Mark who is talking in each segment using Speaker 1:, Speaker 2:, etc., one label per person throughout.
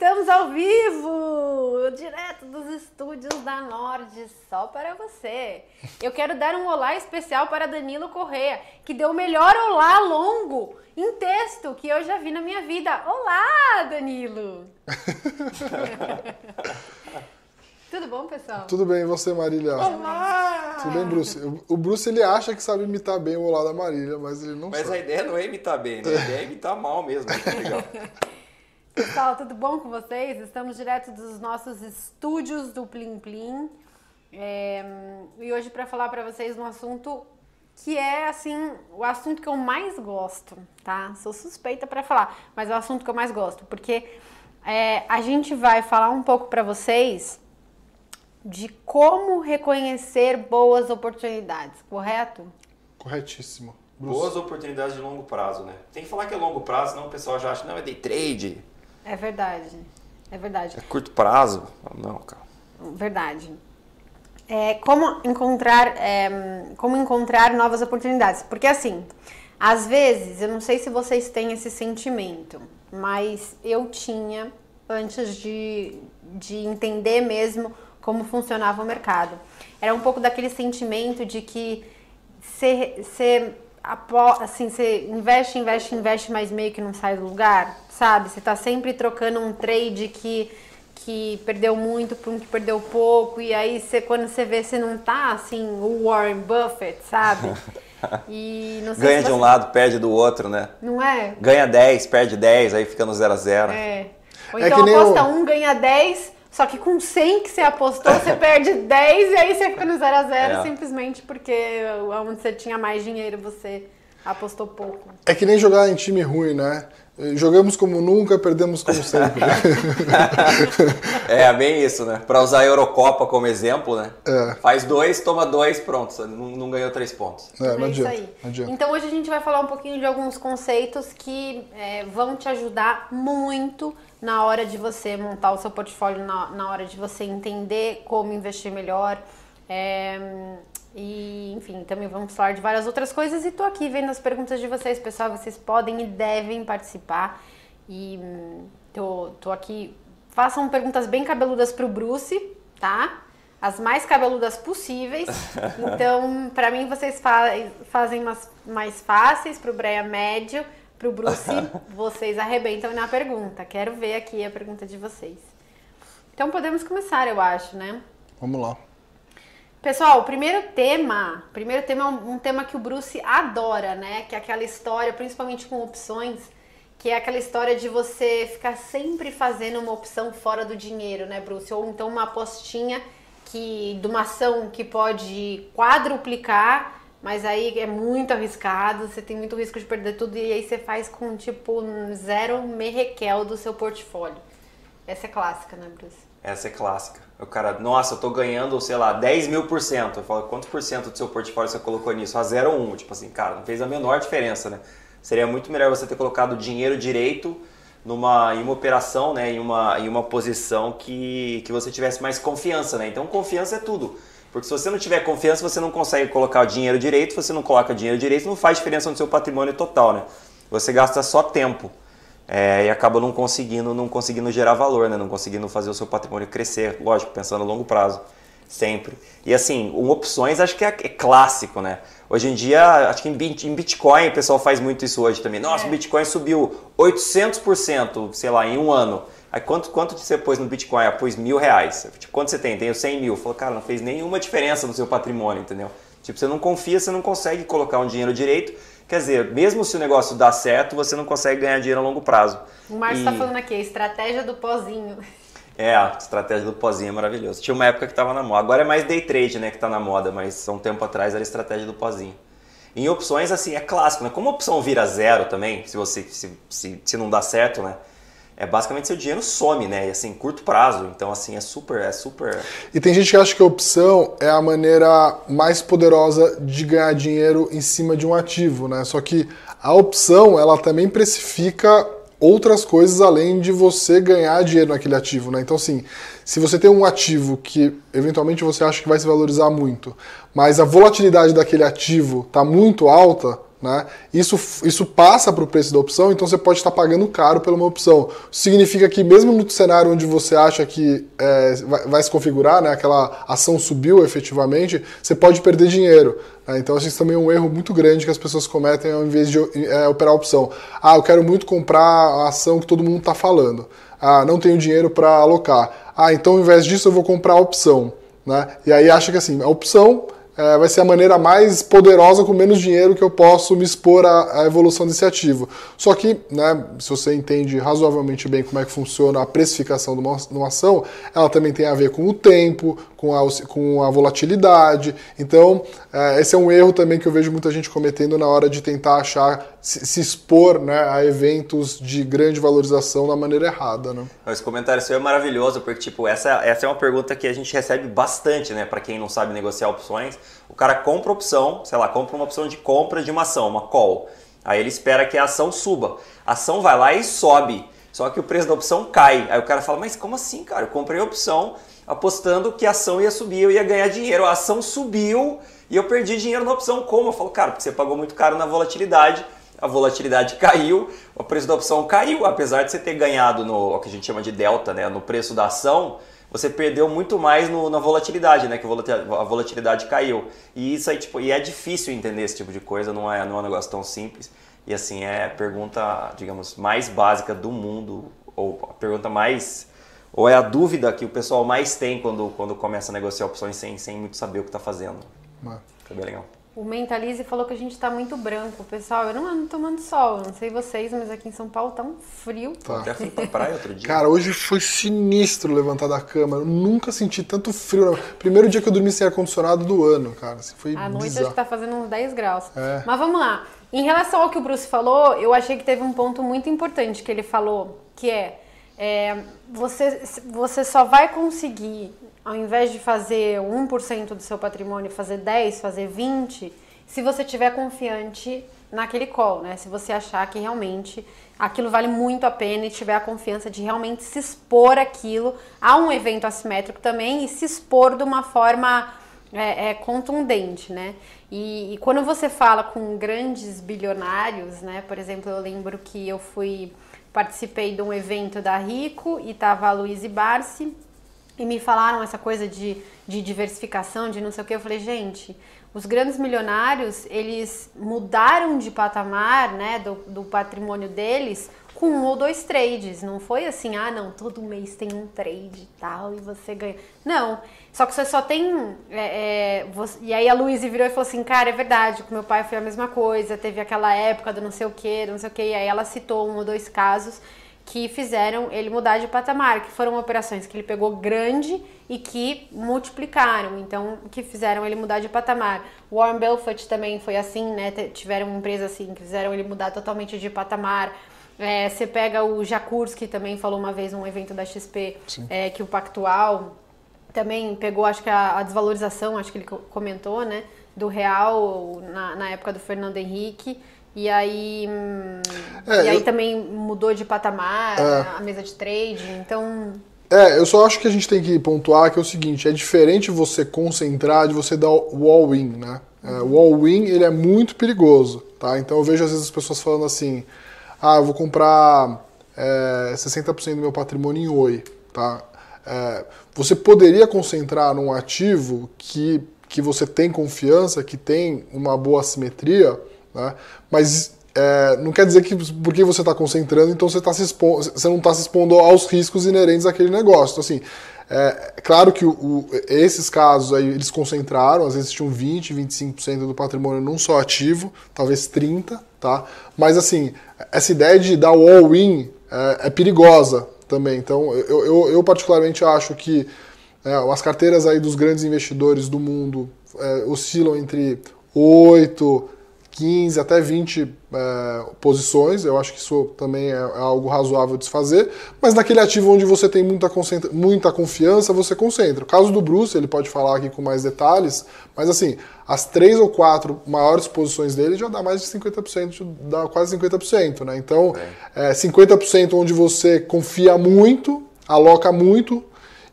Speaker 1: Estamos ao vivo, direto dos estúdios da Nord, só para você. Eu quero dar um olá especial para Danilo Correia, que deu o melhor olá longo em texto que eu já vi na minha vida. Olá, Danilo! Tudo bom, pessoal?
Speaker 2: Tudo bem, e você, Marília?
Speaker 3: Olá!
Speaker 2: Tudo bem, Bruce? O Bruce, ele acha que sabe imitar bem o olá da Marília, mas ele não
Speaker 3: Mas
Speaker 2: sabe.
Speaker 3: a ideia não é imitar bem, né? A ideia é imitar mal mesmo. Tá legal.
Speaker 1: Pessoal, tudo bom com vocês? Estamos direto dos nossos estúdios do Plim Plim. É, e hoje para falar para vocês um assunto que é assim o assunto que eu mais gosto, tá? Sou suspeita para falar, mas é o assunto que eu mais gosto, porque é, a gente vai falar um pouco para vocês de como reconhecer boas oportunidades, correto?
Speaker 2: Corretíssimo. Bruce.
Speaker 3: Boas oportunidades de longo prazo, né? Tem que falar que é longo prazo, senão o pessoal já acha, não, é day trade,
Speaker 1: É verdade, é verdade.
Speaker 3: é curto prazo. Não, cara.
Speaker 1: Verdade. É, como encontrar é, como encontrar novas oportunidades porque assim às vezes eu não sei se vocês têm esse sentimento mas eu tinha antes de, de entender mesmo como funcionava o mercado era um pouco daquele sentimento de que você assim você investe investe investe mas meio que não sai do lugar sabe você tá sempre trocando um trade que que perdeu muito para um que perdeu pouco, e aí você, quando você vê, você não tá assim, o Warren Buffett, sabe? E não sei
Speaker 3: Ganha
Speaker 1: se
Speaker 3: de um
Speaker 1: você-
Speaker 3: lado, perde do outro, né?
Speaker 1: Não é?
Speaker 3: Ganha 10, perde 10, aí fica no 0 a 0
Speaker 1: É. Ou
Speaker 2: É
Speaker 1: então
Speaker 2: que nem
Speaker 1: aposta
Speaker 2: o-
Speaker 1: um, ganha 10, só que com 100 que você apostou, você perde 10 e aí você fica no 0 a 0
Speaker 3: É.
Speaker 1: simplesmente porque onde você tinha mais dinheiro você apostou pouco.
Speaker 2: É que nem jogar em time ruim, né? Jogamos como nunca, perdemos como sempre.
Speaker 3: É, bem isso, né? Pra usar a Eurocopa como exemplo, né?
Speaker 2: É.
Speaker 3: Faz dois, toma dois, pronto. Você Não, não ganhou três pontos.
Speaker 2: É, não
Speaker 1: É isso
Speaker 2: adianta.
Speaker 1: aí.
Speaker 2: Não adianta.
Speaker 1: Então hoje a gente vai falar um pouquinho de alguns conceitos que é, vão te ajudar muito na hora de você montar o seu portfólio, na, na hora de você entender como investir melhor. É, e, enfim, também vamos falar de várias outras coisas. E tô aqui vendo as perguntas de vocês, pessoal. Vocês podem e devem participar. E hum, tô, tô aqui. Façam perguntas bem cabeludas pro Bruce, tá? As mais cabeludas possíveis. Então, pra mim, vocês fa- fazem umas mais fáceis, pro Breia médio, pro Bruce, vocês arrebentam na pergunta. Quero ver aqui a pergunta de vocês. Então, podemos começar, eu acho, né?
Speaker 2: Vamos lá.
Speaker 1: Pessoal, o primeiro tema, primeiro tema é um, um tema que o Bruce adora, né? Que é aquela história, principalmente com opções, que é aquela história de você ficar sempre fazendo uma opção fora do dinheiro, né, Bruce? Ou então uma apostinha que de uma ação que pode quadruplicar, mas aí é muito arriscado, você tem muito risco de perder tudo e aí você faz com tipo zero merrequel do seu portfólio. Essa é clássica, né, Bruce?
Speaker 3: Essa é clássica. O cara, nossa, eu tô ganhando, sei lá, 10 mil por cento. Eu falo, quanto por cento do seu portfólio você colocou nisso? A 0,1. Tipo assim, cara, não fez a menor diferença, né? Seria muito melhor você ter colocado dinheiro direito numa, em uma operação, né? Em uma, em uma posição que, que você tivesse mais confiança, né? Então, confiança é tudo. Porque se você não tiver confiança, você não consegue colocar o dinheiro direito. Você não coloca dinheiro direito, não faz diferença no seu patrimônio total, né? Você gasta só tempo. É, e acaba não conseguindo, não conseguindo gerar valor, né? Não conseguindo fazer o seu patrimônio crescer, lógico, pensando a longo prazo, sempre. E assim, um opções acho que é, é clássico, né? Hoje em dia, acho que em, bit- em Bitcoin o pessoal faz muito isso hoje também. Nossa, o Bitcoin subiu 800%, sei lá, em um ano. Aí quanto, quanto você pôs no Bitcoin? Ah, pôs mil reais. Tipo, quanto você tem? Tenho 100 mil. Falou, cara, não fez nenhuma diferença no seu patrimônio, entendeu? Tipo, você não confia, você não consegue colocar um dinheiro direito. Quer dizer, mesmo se o negócio dá certo, você não consegue ganhar dinheiro a longo prazo.
Speaker 1: O Márcio
Speaker 3: E-
Speaker 1: tá falando aqui, a estratégia do pozinho.
Speaker 3: É, a estratégia do pozinho é maravilhoso. Tinha uma época que tava na moda. Agora é mais day trade, né, que tá na moda, mas há um tempo atrás era a estratégia do pozinho. Em opções, assim, é clássico, né? Como a opção vira zero também, se você se, se, se não dá certo, né? É basicamente seu dinheiro some, né? E assim, curto prazo. Então, assim, é super, é super.
Speaker 2: E tem gente que acha que a opção é a maneira mais poderosa de ganhar dinheiro em cima de um ativo, né? Só que a opção, ela também precifica outras coisas além de você ganhar dinheiro naquele ativo, né? Então, assim, se você tem um ativo que eventualmente você acha que vai se valorizar muito, mas a volatilidade daquele ativo está muito alta, né? Isso, isso passa para o preço da opção, então você pode estar pagando caro pela uma opção. Significa que mesmo no cenário onde você acha que é, vai, vai, se configurar, né, aquela ação subiu efetivamente, você pode perder dinheiro. Né? Então isso também é um erro muito grande que as pessoas cometem ao invés de é, operar a opção. Ah, eu quero muito comprar a ação que todo mundo está falando. Ah, não tenho dinheiro para alocar. Ah, então ao invés disso eu vou comprar a opção. Né? E aí acha que assim, a opção é, vai ser a maneira mais poderosa com menos dinheiro que eu posso me expor à, à, evolução desse ativo. Só que, né, se você entende razoavelmente bem como é que funciona a precificação de uma, de uma ação, ela também tem a ver com o tempo, com a, com a volatilidade. Então, esse é um erro também que eu vejo muita gente cometendo na hora de tentar achar, se, se expor né, a eventos de grande valorização da maneira errada. Né?
Speaker 3: Esse comentário seu é maravilhoso, porque tipo, essa, essa é uma pergunta que a gente recebe bastante, né, para quem não sabe negociar opções o cara compra opção, sei lá, compra uma opção de compra de uma ação, uma call. Aí ele espera que a ação suba. A ação vai lá e sobe. Só que o preço da opção cai. Aí o cara fala: Mas como assim, cara? Eu comprei a opção apostando que a ação ia subir, eu ia ganhar dinheiro. A ação subiu e eu perdi dinheiro na opção. Como? Eu falo: Cara, porque você pagou muito caro na volatilidade. A volatilidade caiu, o preço da opção caiu, apesar de você ter ganhado no o que a gente chama de delta, né, no preço da ação, você perdeu muito mais no, na volatilidade, né? Que a volatilidade caiu. E isso aí, tipo, e é difícil entender esse tipo de coisa, não é, não é um negócio tão simples. E assim, é a pergunta, digamos, mais básica do mundo, ou a pergunta mais. Ou é a dúvida que o pessoal mais tem quando, quando começa a negociar opções sem, sem muito saber o que está fazendo. Foi bem legal.
Speaker 1: O Mentalize falou que a gente tá muito branco. Pessoal, eu não ando tomando sol. Não sei vocês, mas aqui em São Paulo tá um frio.
Speaker 3: Tá. Até fui pra praia outro dia.
Speaker 2: Cara, hoje foi sinistro levantar da cama. Eu nunca senti tanto frio. Primeiro dia que eu dormi sem ar-condicionado do ano, cara. Assim, foi
Speaker 1: A noite
Speaker 2: bizarro.
Speaker 1: acho que tá fazendo uns 10 graus. É. Mas vamos lá. Em relação ao que o Bruce falou, eu achei que teve um ponto muito importante que ele falou, que é, é você, você só vai conseguir ao invés de fazer 1% do seu patrimônio, fazer 10, fazer 20, se você tiver confiante naquele call, né? Se você achar que realmente aquilo vale muito a pena e tiver a confiança de realmente se expor aquilo a um evento assimétrico também e se expor de uma forma é, é, contundente, né? E, e, quando você fala com grandes bilionários, né? Por exemplo, eu lembro que eu fui participei de um evento da Rico e tava a Luiz Barsi e me falaram essa coisa de, de diversificação, de não sei o que, eu falei, gente, os grandes milionários, eles mudaram de patamar, né, do, do patrimônio deles com um ou dois trades. Não foi assim, ah, não, todo mês tem um trade e tal e você ganha. Não, só que você só tem. É, é, você... E aí a Luísa virou e falou assim, cara, é verdade, com meu pai foi a mesma coisa, teve aquela época do não sei o que, não sei o que, e aí ela citou um ou dois casos que fizeram ele mudar de patamar, que foram operações que ele pegou grande e que multiplicaram, então que fizeram ele mudar de patamar. Warren Buffett também foi assim, né? Tiveram empresas assim que fizeram ele mudar totalmente de patamar. É, você pega o Jacurs, que também falou uma vez num evento da XP, é, que o Pactual também pegou, acho que a, a, desvalorização, acho que ele comentou, né? Do real na, na época do Fernando Henrique. E aí, é, e aí eu... também mudou de patamar é. a mesa de trade, então...
Speaker 2: É, eu só acho que a gente tem que pontuar que é o seguinte, é diferente você concentrar de você dar o all-in, né? É, o all-in, ele é muito perigoso, tá? Então eu vejo às vezes as pessoas falando assim, ah, eu vou comprar é, 60% do meu patrimônio em Oi, tá? É, você poderia concentrar num ativo que, que você tem confiança, que tem uma boa assimetria, né? Mas é, não quer dizer que porque você está concentrando, então você, tá se expondo, você não está se expondo aos riscos inerentes àquele negócio. Então, assim, é, claro que o, o, esses casos aí eles concentraram, às vezes tinham 20, 25% do patrimônio num só ativo, talvez 30%, tá? Mas assim, essa ideia de dar o all-in é, é, perigosa também. Então, eu, eu, eu particularmente acho que é, as carteiras aí dos grandes investidores do mundo é, oscilam entre 8, 15 até 20 é, posições, eu acho que isso também é, é, algo razoável de se fazer, mas naquele ativo onde você tem muita, muita confiança, você concentra. O caso do Bruce, ele pode falar aqui com mais detalhes, mas assim, as três ou quatro maiores posições dele já dá mais de 50%, dá quase 50%, né? Então, é. 50% onde você confia muito, aloca muito,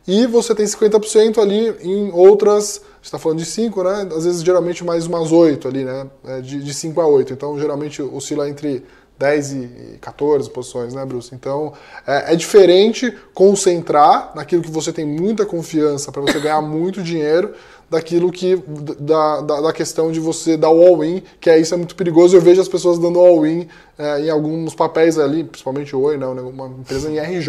Speaker 2: e você tem 50% ali em outras está falando de 5, né? Às vezes, geralmente, mais umas 8 ali, né? É, de 5 a 8. Então, geralmente, oscila entre 10 e 14 posições, né, Bruce? Então, é, é, diferente concentrar naquilo que você tem muita confiança para você ganhar muito dinheiro daquilo que da, da, da, questão de você dar o all-in, que é isso é muito perigoso. Eu vejo as pessoas dando all-in é, em alguns papéis ali, principalmente o Oi, não, né, uma empresa em RJ,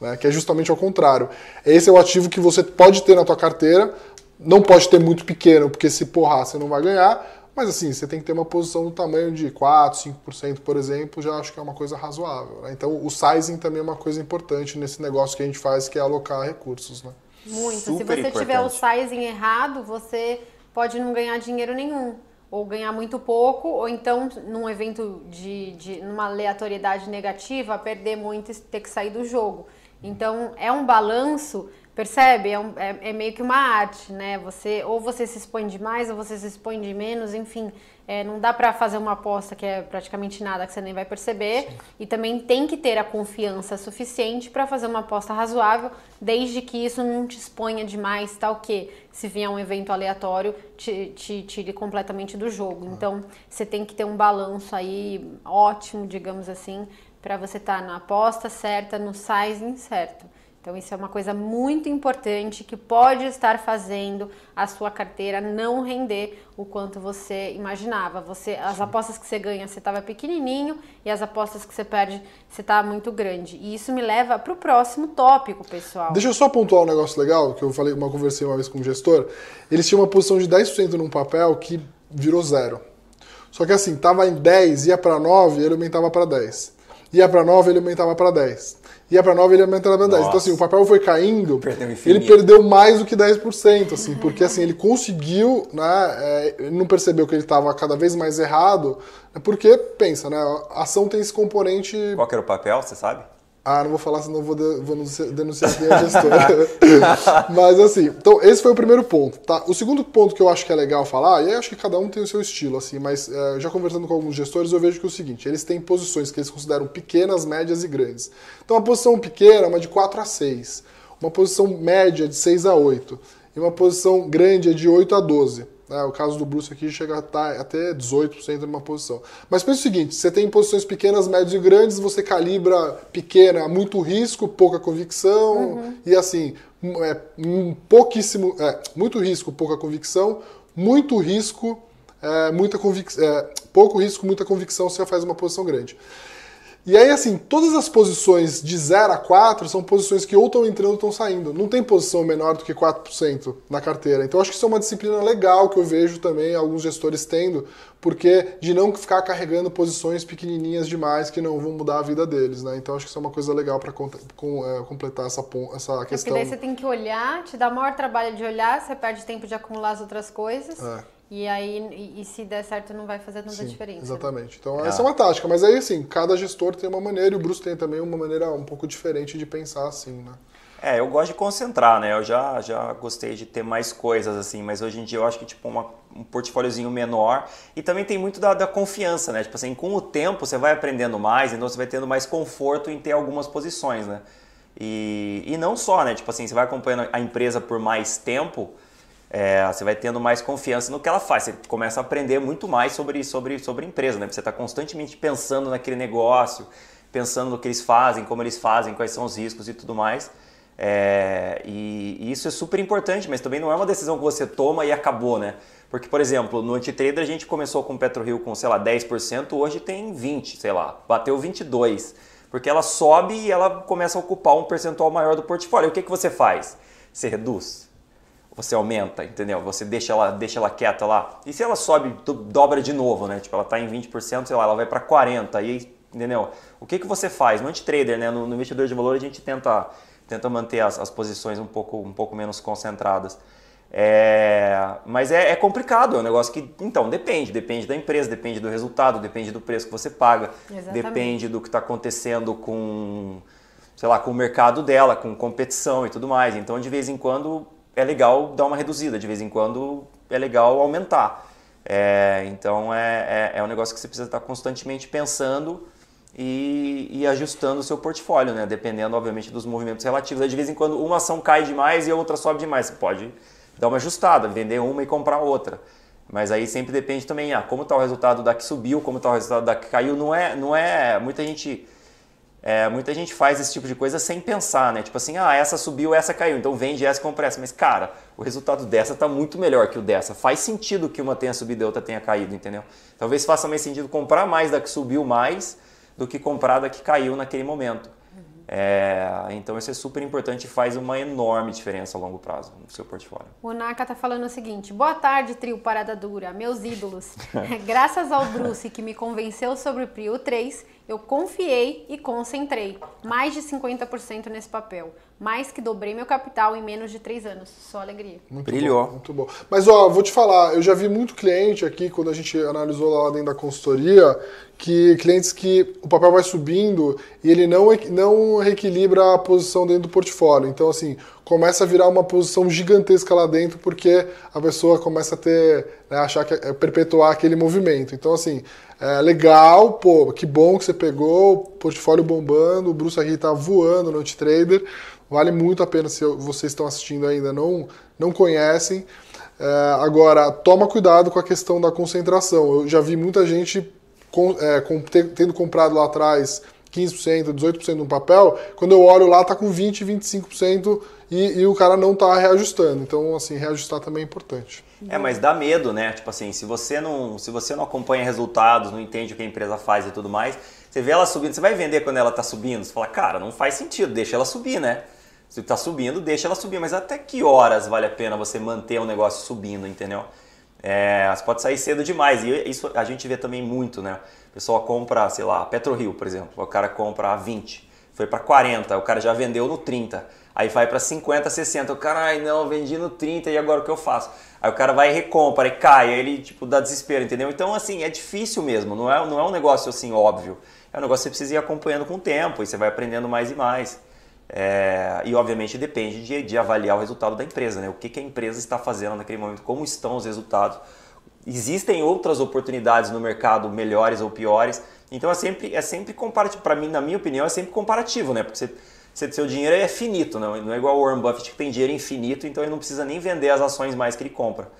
Speaker 2: né, que é justamente ao contrário. Esse é o ativo que você pode ter na tua carteira, não pode ter muito pequeno, porque se porrar você não vai ganhar, mas assim, você tem que ter uma posição do tamanho de 4, 5%, por exemplo, já acho que é uma coisa razoável. Né? Então o sizing também é uma coisa importante nesse negócio que a gente faz, que é alocar recursos. Né?
Speaker 1: Muito. Super Se você importante. tiver o sizing errado, você pode não ganhar dinheiro nenhum. Ou ganhar muito pouco, ou então, num evento de, de numa aleatoriedade negativa, perder muito e ter que sair do jogo. Então, é um balanço Percebe? É, um, é, é, meio que uma arte, né? Você ou você se expõe demais ou você se expõe de menos, enfim. É, não dá para fazer uma aposta que é praticamente nada que você nem vai perceber. Sim. E também tem que ter a confiança suficiente para fazer uma aposta razoável, desde que isso não te exponha demais, tal que se vier um evento aleatório te, te tire completamente do jogo. Então você tem que ter um balanço aí ótimo, digamos assim, para você estar tá na aposta certa, no sizing certo. Então, isso é uma coisa muito importante que pode estar fazendo a sua carteira não render o quanto você imaginava. Você, as apostas que você ganha, você estava pequenininho e as apostas que você perde, você está muito grande. E isso me leva para o próximo tópico, pessoal.
Speaker 2: Deixa eu só pontuar um negócio legal que eu falei, uma conversei uma vez com um gestor. Eles tinham uma posição de 10% num papel que virou zero. Só que assim, estava em 10, ia para 9, ele aumentava para 10. Ia para 9, ele aumentava para 10 ia para 9 ele aumentava para 10. Então, assim, o papel foi caindo, perdeu ele perdeu mais do que 10%, assim, porque assim, ele conseguiu, né, é, ele não percebeu que ele estava cada vez mais errado, é porque, pensa, né, a ação tem esse componente...
Speaker 3: Qual que era o papel, você sabe?
Speaker 2: Ah, não vou falar, senão vou, de, vou denunciar quem é gestor. Mas assim, então esse foi o primeiro ponto, tá? O segundo ponto que eu acho que é legal falar, e aí acho que cada um tem o seu estilo, assim, mas é, já conversando com alguns gestores, eu vejo que é o seguinte, eles têm posições que eles consideram pequenas, médias e grandes. Então, uma posição pequena é uma de 4 a 6, uma posição média de 6 a 8, e uma posição grande é de 8 a 12. É, o caso do Bruce aqui chega a estar tá até 18% numa posição. Mas pensa o seguinte: você tem posições pequenas, médias e grandes, você calibra pequena, muito risco, pouca convicção, uhum. e assim, é, pouquíssimo, é, muito risco, pouca convicção, muito risco, é, muita convic, é, pouco risco, muita convicção, você faz uma posição grande. E aí, assim, todas as posições de 0 a 4 são posições que ou estão entrando ou estão saindo. Não tem posição menor do que 4% na carteira. Então, acho que isso é uma disciplina legal que eu vejo também alguns gestores tendo, porque de não ficar carregando posições pequenininhas demais que não vão mudar a vida deles, né? Então, acho que isso é uma coisa legal para é, completar essa, essa questão.
Speaker 1: Porque daí você tem que olhar, te dá maior trabalho de olhar, você perde tempo de acumular as outras coisas. É. E aí, e, e, se der certo, não vai fazer tanta Sim, diferença. Né?
Speaker 2: Exatamente. Então, é. essa é uma tática. Mas aí, assim, cada gestor tem uma maneira e o Bruce tem também uma maneira um pouco diferente de pensar assim, né?
Speaker 3: É, eu gosto de concentrar, né? Eu já, já gostei de ter mais coisas, assim, mas hoje em dia eu acho que, tipo, uma, um portfóliozinho menor. E também tem muito da, da confiança, né? Tipo assim, com o tempo você vai aprendendo mais, então você vai tendo mais conforto em ter algumas posições, né? E, e não só, né? Tipo assim, você vai acompanhando a empresa por mais tempo é, você vai tendo mais confiança no que ela faz. Você começa a aprender muito mais sobre, sobre, sobre empresa, né? Você está constantemente pensando naquele negócio, pensando no que eles fazem, como eles fazem, quais são os riscos e tudo mais. É, e, e, isso é super importante, mas também não é uma decisão que você toma e acabou, né? Porque, por exemplo, no Antitrader a gente começou com o PetroRio com, sei lá, 10%, hoje tem 20%, sei lá, bateu 22%. Porque ela sobe e ela começa a ocupar um percentual maior do portfólio. O que, que você faz? Você reduz você aumenta, entendeu? Você deixa ela, deixa ela quieta lá. E se ela sobe, dobra de novo, né? Tipo, ela está em 20%, sei lá, ela vai para 40%, aí, entendeu? O que, que você faz? No anti-trader, né? No, no, investidor de valor, a gente tenta, tenta manter as, as posições um pouco, um pouco menos concentradas. É, mas é, é, complicado, é um negócio que, então, depende. Depende da empresa, depende do resultado, depende do preço que você paga, Exatamente. depende do que está acontecendo com, sei lá, com o mercado dela, com competição e tudo mais. Então, de vez em quando, é legal dar uma reduzida, de vez em quando é legal aumentar. É, então é, é, é, um negócio que você precisa estar constantemente pensando e, e, ajustando o seu portfólio, né? dependendo, obviamente, dos movimentos relativos. De vez em quando uma ação cai demais e a outra sobe demais. Você pode dar uma ajustada, vender uma e comprar outra. Mas aí sempre depende também, ah, como está o resultado da que subiu, como está o resultado da que caiu. Não é, não é muita gente é, muita gente faz esse tipo de coisa sem pensar, né? Tipo assim, ah, essa subiu, essa caiu, então vende essa e compra essa. Mas, cara, o resultado dessa está muito melhor que o dessa. Faz sentido que uma tenha subido e a outra tenha caído, entendeu? Talvez faça mais sentido comprar mais da que subiu mais do que comprar da que caiu naquele momento. É, então isso é super importante e faz uma enorme diferença a longo prazo no seu portfólio.
Speaker 1: O Naka tá falando o seguinte: boa tarde, trio Parada Dura, meus ídolos. Graças ao Bruce que me convenceu sobre o Prio 3, eu confiei e concentrei. Mais de 50% nesse papel. Mais que dobrei meu capital em menos de 3 anos. Só alegria.
Speaker 3: Muito Brilhou.
Speaker 2: Bom, muito bom. Mas, ó, vou te falar, eu já vi muito cliente aqui, quando a gente analisou lá dentro da consultoria, que clientes que o papel vai subindo e ele não, não reequilibra a posição dentro do portfólio. Então, assim, começa a virar uma posição gigantesca lá dentro porque a pessoa começa a ter, né, achar que é perpetuar aquele movimento. Então, assim, é legal, pô, que bom que você pegou, portfólio bombando, o Bruce aqui tá voando no Trader. Vale muito a pena se vocês estão assistindo ainda não não conhecem. É, agora, toma cuidado com a questão da concentração. Eu já vi muita gente com, é, com, tendo comprado lá atrás 15%, 18% no papel, quando eu olho lá tá com 20%, 25% e, e o cara não tá reajustando. Então, assim, reajustar também é importante.
Speaker 3: É, mas dá medo, né? Tipo assim, se você não, se você não acompanha resultados, não entende o que a empresa faz e tudo mais, você vê ela subindo, você vai vender quando ela tá subindo, você fala, cara, não faz sentido, deixa ela subir, né? Se tá subindo, deixa ela subir, mas até que horas vale a pena você manter o um negócio subindo, entendeu? É, você pode sair cedo demais. E isso a gente vê também muito, né? O pessoal compra, sei lá, PetroRio, por exemplo. O cara compra a 20, foi para 40, o cara já vendeu no 30. Aí vai para 50, 60. O cara, ai não, vendi no 30 e agora o que eu faço? Aí o cara vai e recompra e cai, aí ele tipo dá desespero, entendeu? Então assim, é difícil mesmo, não é, não é um negócio assim óbvio. É um negócio que você precisa ir acompanhando com o tempo e você vai aprendendo mais e mais. É, e obviamente depende de, de, avaliar o resultado da empresa, né? o que, que a empresa está fazendo naquele momento, como estão os resultados. Existem outras oportunidades no mercado, melhores ou piores, então é sempre, é sempre comparativo. Para mim, na minha opinião, é sempre comparativo, né? porque você, você, seu dinheiro é finito, não, não é igual o Warren Buffett que tem dinheiro infinito, então ele não precisa nem vender as ações mais que ele compra,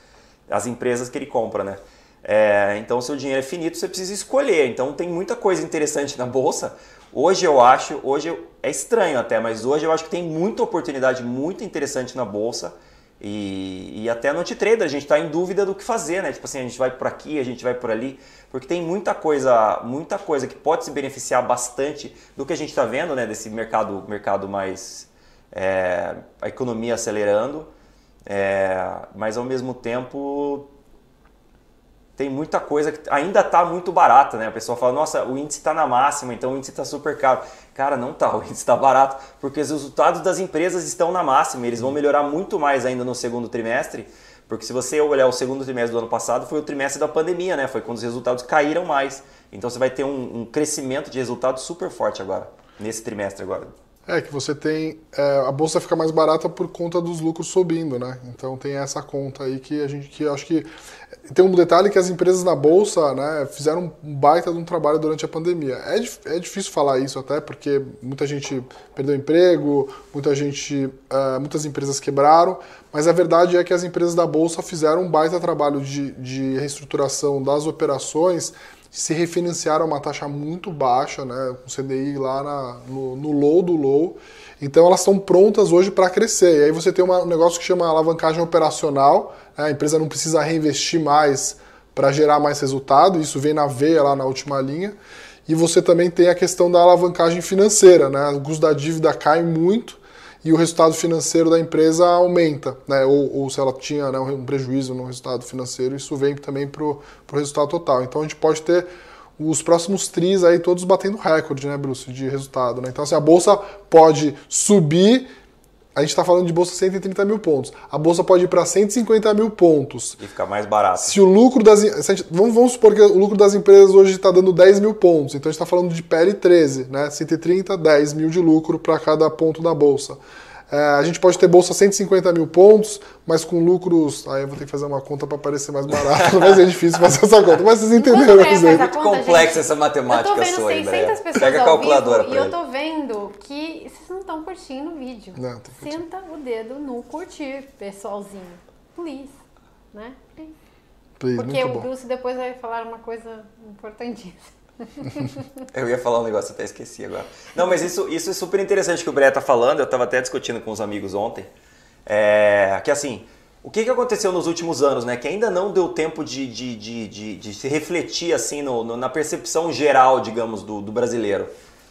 Speaker 3: as empresas que ele compra. Né? É, então, seu dinheiro é finito, você precisa escolher. Então, tem muita coisa interessante na bolsa Hoje eu acho, hoje é estranho até, mas hoje eu acho que tem muita oportunidade muito interessante na bolsa. E, e até no trader a gente está em dúvida do que fazer, né? Tipo assim, a gente vai por aqui, a gente vai por ali, porque tem muita coisa, muita coisa que pode se beneficiar bastante do que a gente está vendo, né? Desse mercado, mercado mais é, a economia acelerando, é, mas ao mesmo tempo tem muita coisa que ainda está muito barata, né? A pessoa fala, nossa, o índice está na máxima, então o índice está super caro. Cara, não tá, o índice está barato, porque os resultados das empresas estão na máxima, eles vão melhorar muito mais ainda no segundo trimestre, porque se você olhar o segundo trimestre do ano passado, foi o trimestre da pandemia, né? Foi quando os resultados caíram mais. Então você vai ter um, um crescimento de resultados super forte agora, nesse trimestre agora.
Speaker 2: É que você tem. É, a bolsa fica mais barata por conta dos lucros subindo, né? Então tem essa conta aí que a gente que acho que. Tem um detalhe que as empresas na bolsa né, fizeram um baita de um trabalho durante a pandemia. É, é difícil falar isso até, porque muita gente perdeu emprego, muita gente. Uh, muitas empresas quebraram, mas a verdade é que as empresas da bolsa fizeram um baita trabalho de, de reestruturação das operações se refinanciaram a uma taxa muito baixa, né, com CDI lá na, no, no low do low. Então elas estão prontas hoje para crescer. E aí você tem um negócio que chama alavancagem operacional. Né, a empresa não precisa reinvestir mais para gerar mais resultado. Isso vem na veia lá na última linha. E você também tem a questão da alavancagem financeira. Né? O custo da dívida cai muito e o resultado financeiro da empresa aumenta, né? ou, ou se ela tinha né, um prejuízo no resultado financeiro, isso vem também para o resultado total. Então a gente pode ter os próximos tris aí todos batendo recorde, né, Bruce, de resultado. Né? Então assim, a bolsa pode subir a gente está falando de bolsa 130 mil pontos. A bolsa pode ir para 150 mil pontos.
Speaker 3: E ficar mais barato.
Speaker 2: Se o lucro das. Gente, vamos, vamos supor que o lucro das empresas hoje está dando 10 mil pontos. Então a gente está falando de PL 13, né? 130, 10 mil de lucro para cada ponto da bolsa. É, a gente pode ter bolsa 150 mil pontos, mas com lucros. Aí eu vou ter que fazer uma conta para parecer mais barato, mas é difícil fazer essa conta. Mas vocês entenderam,
Speaker 3: é, é muito complexa essa matemática
Speaker 1: eu tô vendo
Speaker 3: sua,
Speaker 1: 600 pessoas Pega a calculadora vivo, E eu tô vendo que vocês não estão curtindo o vídeo. Não, Senta o dedo no curtir, pessoalzinho. Please, né? Please.
Speaker 2: Please,
Speaker 1: Porque
Speaker 2: muito
Speaker 1: o
Speaker 2: bom.
Speaker 1: Bruce depois vai falar uma coisa importantíssima.
Speaker 3: Eu ia falar um negócio, até esqueci agora. Não, mas isso, isso é super interessante que o Bré tá falando. Eu tava até discutindo com os amigos ontem. É, que assim, o que, que aconteceu nos últimos anos, né? Que ainda não deu tempo de, de, de, de, de se refletir assim no, no- na percepção geral, digamos, do, do brasileiro,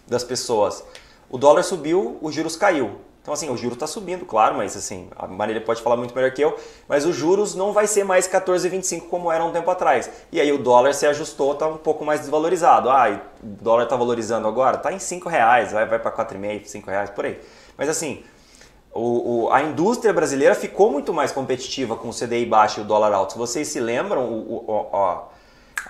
Speaker 3: das pessoas. O dólar subiu, os juros caiu. Então, assim, o juro está subindo, claro, mas assim, a Marília pode falar muito melhor que eu, mas os juros não vai ser mais 14,25 como era um tempo atrás. E aí o dólar se ajustou, está um pouco mais desvalorizado. Ah, o dólar está valorizando agora? Está em 5 reais, vai, vai para 4,5, 5 reais, por aí. Mas assim, o, o- a indústria brasileira ficou muito mais competitiva com o CDI baixo e o dólar alto. Se vocês se lembram, o, o- o-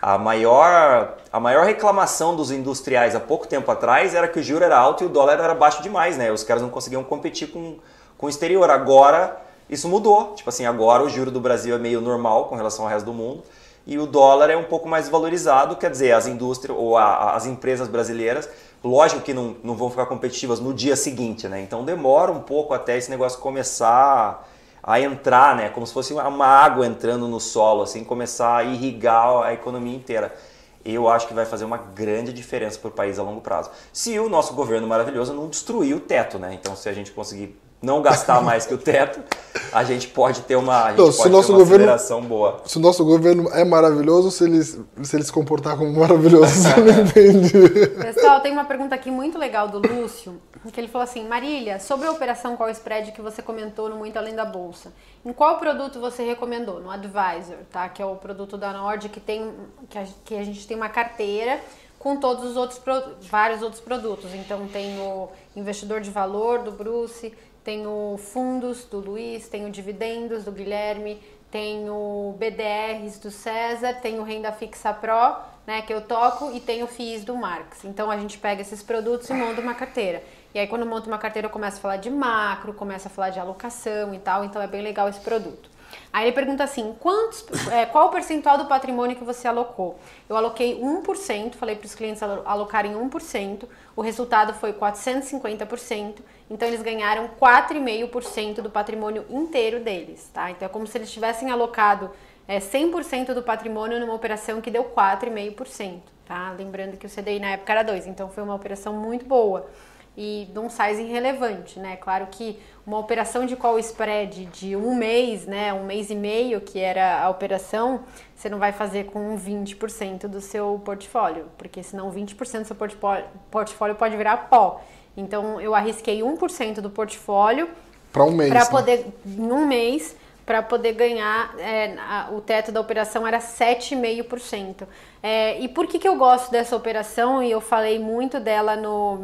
Speaker 3: a, maior, a maior reclamação dos industriais há pouco tempo atrás era que o juro era alto e o dólar era baixo demais, né? Os caras não conseguiam competir com, com o exterior. Agora isso mudou. Tipo assim, agora o juro do Brasil é meio normal com relação ao resto do mundo e o dólar é um pouco mais valorizado, quer dizer, as indústrias ou a- as empresas brasileiras, lógico que não, não vão ficar competitivas no dia seguinte, né? Então demora um pouco até esse negócio começar a entrar, né? Como se fosse uma água entrando no solo, assim, começar a irrigar a economia inteira. Eu acho que vai fazer uma grande diferença para o país a longo prazo. Se o nosso governo maravilhoso não destruir o teto, né? Então, se a gente conseguir não gastar mais que o teto, a gente pode ter uma, a gente
Speaker 2: Não, se nosso
Speaker 3: ter uma
Speaker 2: governo-
Speaker 3: aceleração boa.
Speaker 2: Se o nosso governo é maravilhoso, se ele, se ele se comportar como maravilhoso, você não entende.
Speaker 1: Pessoal, tem uma pergunta aqui muito legal do Lúcio, que ele falou assim, Marília, sobre a operação Call Spread que você comentou no Muito Além da Bolsa, em qual produto você recomendou? No Advisor, tá? Que é o produto da Nord que tem que a, que a gente tem uma carteira com todos os outros vários outros produtos. Então tem o investidor de valor do Bruce, tem o fundos do Luiz, tem o dividendos do Guilherme, tem o BDRs do César, tem o Renda Fixa Pro, né, que eu toco, e tem o FIIs do Marx. Então a gente pega esses produtos e monta uma carteira. E aí quando monta uma carteira eu começo a falar de macro, começo a falar de alocação e tal, então é bem legal esse produto. Aí ele pergunta assim, quantos, é, qual o percentual do patrimônio que você alocou? Eu aloquei 1%, falei para os clientes alo- alocarem 1%, o resultado foi 450%, então eles ganharam 4,5% do patrimônio inteiro deles, tá? Então é como se eles tivessem alocado é, 100% do patrimônio numa operação que deu 4,5%, tá? Lembrando que o CDI na época era 2, então foi uma operação muito boa e de um size irrelevante, né? Claro que uma operação de call spread de um mês, né, um mês e meio, que era a operação, você não vai fazer com 20% do seu portfólio, porque senão 20% do seu portfólio pode virar pó. Então eu arrisquei 1% do portfólio
Speaker 2: Para um mês.
Speaker 1: para
Speaker 2: né?
Speaker 1: poder, em um mês, para poder ganhar, é, a- o teto da operação era 7,5%. É, e por que, que eu gosto dessa operação? E eu falei muito dela no,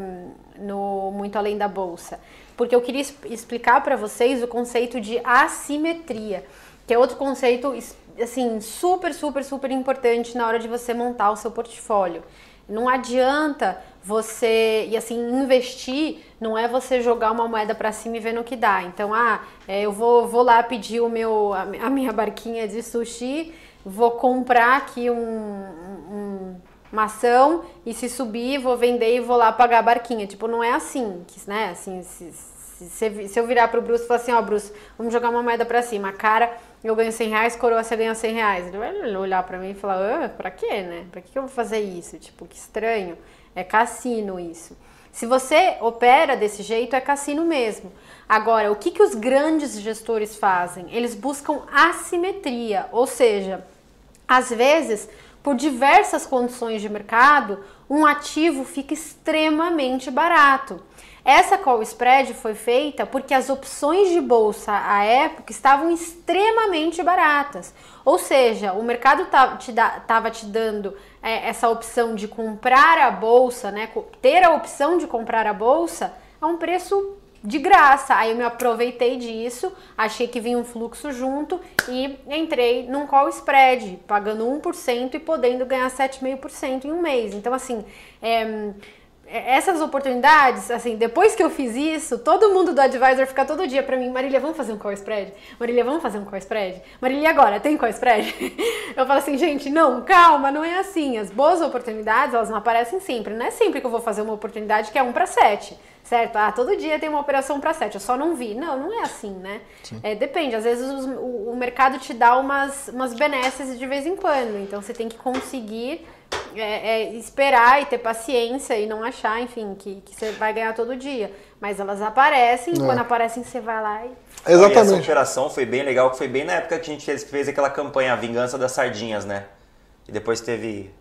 Speaker 1: no Muito Além da Bolsa. Porque eu queria explicar para vocês o conceito de assimetria, que é outro conceito assim super, super, super importante na hora de você montar o seu portfólio. Não adianta você e assim investir não é você jogar uma moeda para cima e ver no que dá. Então, ah, é, eu vou, vou lá pedir o meu a, mi- a minha barquinha de sushi, vou comprar aqui um, um- uma ação e se subir vou vender e vou lá pagar a barquinha. Tipo, não é assim, né? Assim, se, se, se, eu virar pro Bruce e falar assim, ó, Bruce, vamos jogar uma moeda pra cima. Cara, eu ganho 100 reais, coroa, você ganha 100 reais. Ele vai olhar pra mim e falar, ah, pra quê, né? Pra que eu vou fazer isso? Tipo, que estranho. É cassino isso. Se você opera desse jeito, é cassino mesmo. Agora, o que, que os grandes gestores fazem? Eles buscam assimetria, ou seja, às vezes, por diversas condições de mercado, um ativo fica extremamente barato. Essa call spread foi feita porque as opções de bolsa à época estavam extremamente baratas. Ou seja, o mercado estava te, dando é, essa opção de comprar a bolsa, né? Ter a opção de comprar a bolsa a um preço de graça. Aí eu me aproveitei disso, achei que vinha um fluxo junto e entrei num call spread, pagando 1% e podendo ganhar 7,5% em um mês. Então, assim, é, essas oportunidades, assim, depois que eu fiz isso, todo mundo do advisor fica todo dia para mim, Marília, vamos fazer um call spread? Marília, vamos fazer um call spread? Marília, agora, tem call spread? Eu falo assim, gente, não, calma, não é assim. As boas oportunidades, elas não aparecem sempre. Não é sempre que eu vou fazer uma oportunidade que é um para sete certo? Ah, todo dia tem uma operação para sete, eu só não vi. Não, não é assim, né? É, depende, às vezes o, o, mercado te dá umas, umas benesses de vez em quando, então você tem que conseguir é, é, esperar e ter paciência e não achar, enfim, que, que você vai ganhar todo dia. Mas elas aparecem, e é. quando aparecem você vai lá e...
Speaker 3: Exatamente. E essa operação foi bem legal, que foi bem na época que a gente fez, fez aquela campanha, a Vingança das Sardinhas, né? E depois teve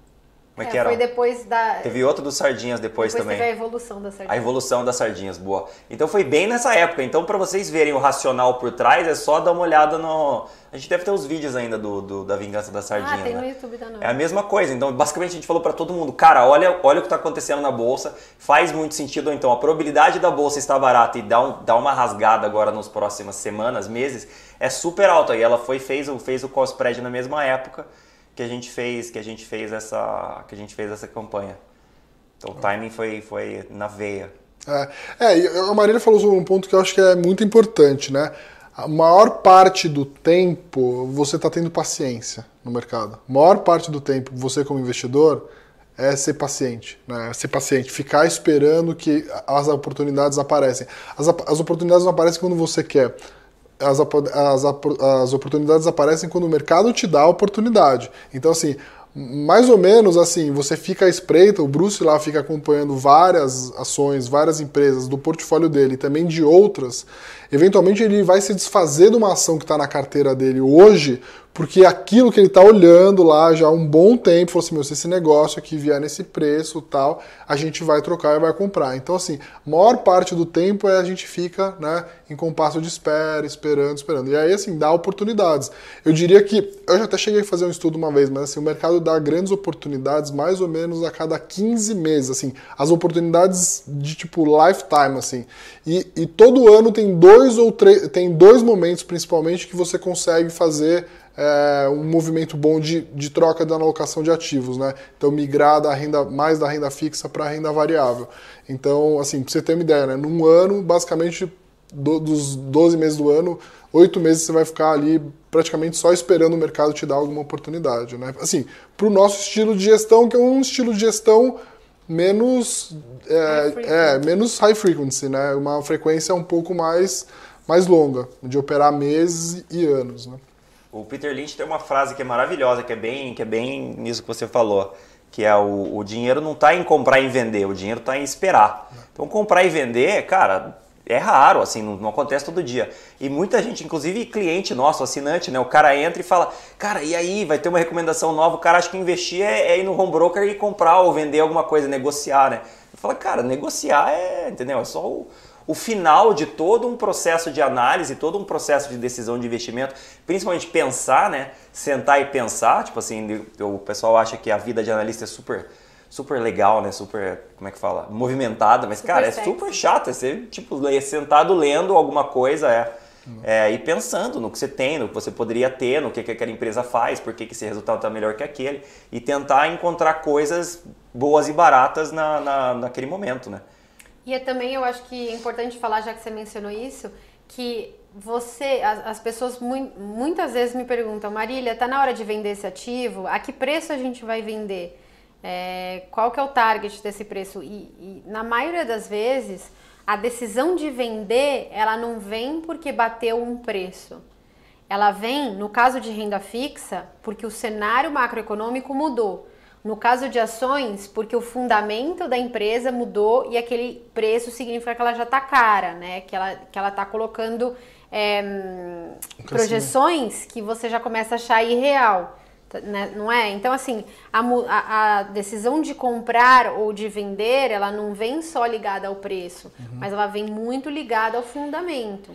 Speaker 3: como é, é que era?
Speaker 1: Foi depois da.
Speaker 3: Teve outro dos Sardinhas depois,
Speaker 1: depois
Speaker 3: também.
Speaker 1: Teve a evolução das Sardinhas.
Speaker 3: A evolução das Sardinhas, boa. Então foi bem nessa época. Então, para vocês verem o racional por trás, é só dar uma olhada no. A gente deve ter os vídeos ainda do, do da Vingança das Sardinhas.
Speaker 1: Ah, tem
Speaker 3: né?
Speaker 1: no YouTube também.
Speaker 3: É a mesma coisa. Então, basicamente, a gente falou para todo mundo: cara, olha, olha o que está acontecendo na bolsa, faz muito sentido. Ou então, a probabilidade da bolsa estar barata e dar, um, dar uma rasgada agora nas próximas semanas, meses, é super alta. E ela foi fez, fez o cost spread na mesma época que a gente fez, que a gente fez essa, que a gente fez essa campanha. Então o timing foi, foi na veia.
Speaker 2: É, é, a Marília falou sobre um ponto que eu acho que é muito importante, né? A maior parte do tempo você está tendo paciência no mercado. A maior parte do tempo você como investidor é ser paciente, né? É ser paciente, ficar esperando que as oportunidades aparecem. As, as oportunidades não aparecem quando você quer as, as, as oportunidades aparecem quando o mercado te dá a oportunidade. Então, assim, mais ou menos assim, você fica à espreita, o Bruce lá fica acompanhando várias ações, várias empresas do portfólio dele e também de outras. Eventualmente ele vai se desfazer de uma ação que está na carteira dele hoje porque aquilo que ele está olhando lá já há um bom tempo, falou assim, meu, se esse negócio aqui vier nesse preço tal, a gente vai trocar e vai comprar. Então, assim, a maior parte do tempo é a gente fica né, em compasso de espera, esperando, esperando. E aí, assim, dá oportunidades. Eu diria que, eu já até cheguei a fazer um estudo uma vez, mas assim, o mercado dá grandes oportunidades mais ou menos a cada 15 meses, assim, as oportunidades de tipo lifetime, assim. E, e todo ano tem dois ou três, tem dois momentos principalmente que você consegue fazer é, um movimento bom de, de troca da alocação de ativos, né? Então migrar da renda mais da renda fixa para a renda variável. Então, assim, para você ter uma ideia, né? Num ano, basicamente do, dos 12 meses do ano, oito meses você vai ficar ali praticamente só esperando o mercado te dar alguma oportunidade, né? Assim, para o nosso estilo de gestão, que é um estilo de gestão menos é, é, menos high frequency, né? Uma frequência um pouco mais mais longa, de operar meses e anos, né?
Speaker 3: O Peter Lynch tem uma frase que é maravilhosa, que é bem, que é bem nisso que você falou, que é o, o dinheiro não está em comprar e vender, o dinheiro está em esperar. Então comprar e vender, cara, é raro, assim, não, não, acontece todo dia. E muita gente, inclusive cliente nosso, assinante, né? O cara entra e fala, cara, e aí, vai ter uma recomendação nova, o cara acha que investir é, é ir no home broker e comprar ou vender alguma coisa, negociar, né? Eu falo, cara, negociar é, entendeu? É só o o final de todo um processo de análise, todo um processo de decisão de investimento, principalmente pensar, né? Sentar e pensar, tipo assim, o pessoal acha que a vida de analista é super super legal, né? Super, como é que fala? Movimentada, mas super cara, é sexy. é super chato, é ser tipo sentado lendo alguma coisa, é, é, e pensando no que você tem, no que você poderia ter, no que, que aquela empresa faz, por que, que esse resultado está melhor que aquele, e tentar encontrar coisas boas e baratas na, na, naquele momento, né?
Speaker 1: E é também eu acho que é importante falar, já que você mencionou isso, que você, as, as pessoas mu muitas vezes me perguntam, Marília, tá na hora de vender esse ativo? A que preço a gente vai vender? É, qual que é o target desse preço? E, e, na maioria das vezes, a decisão de vender, ela não vem porque bateu um preço. Ela vem, no caso de renda fixa, porque o cenário macroeconômico mudou. No caso de ações, porque o fundamento da empresa mudou e aquele preço significa que ela já está cara, né? Que ela que ela está colocando é, projeções que você já começa a achar irreal, né? não é? Então assim, a, a, a, decisão de comprar ou de vender, ela não vem só ligada ao preço, uhum. mas ela vem muito ligada ao fundamento.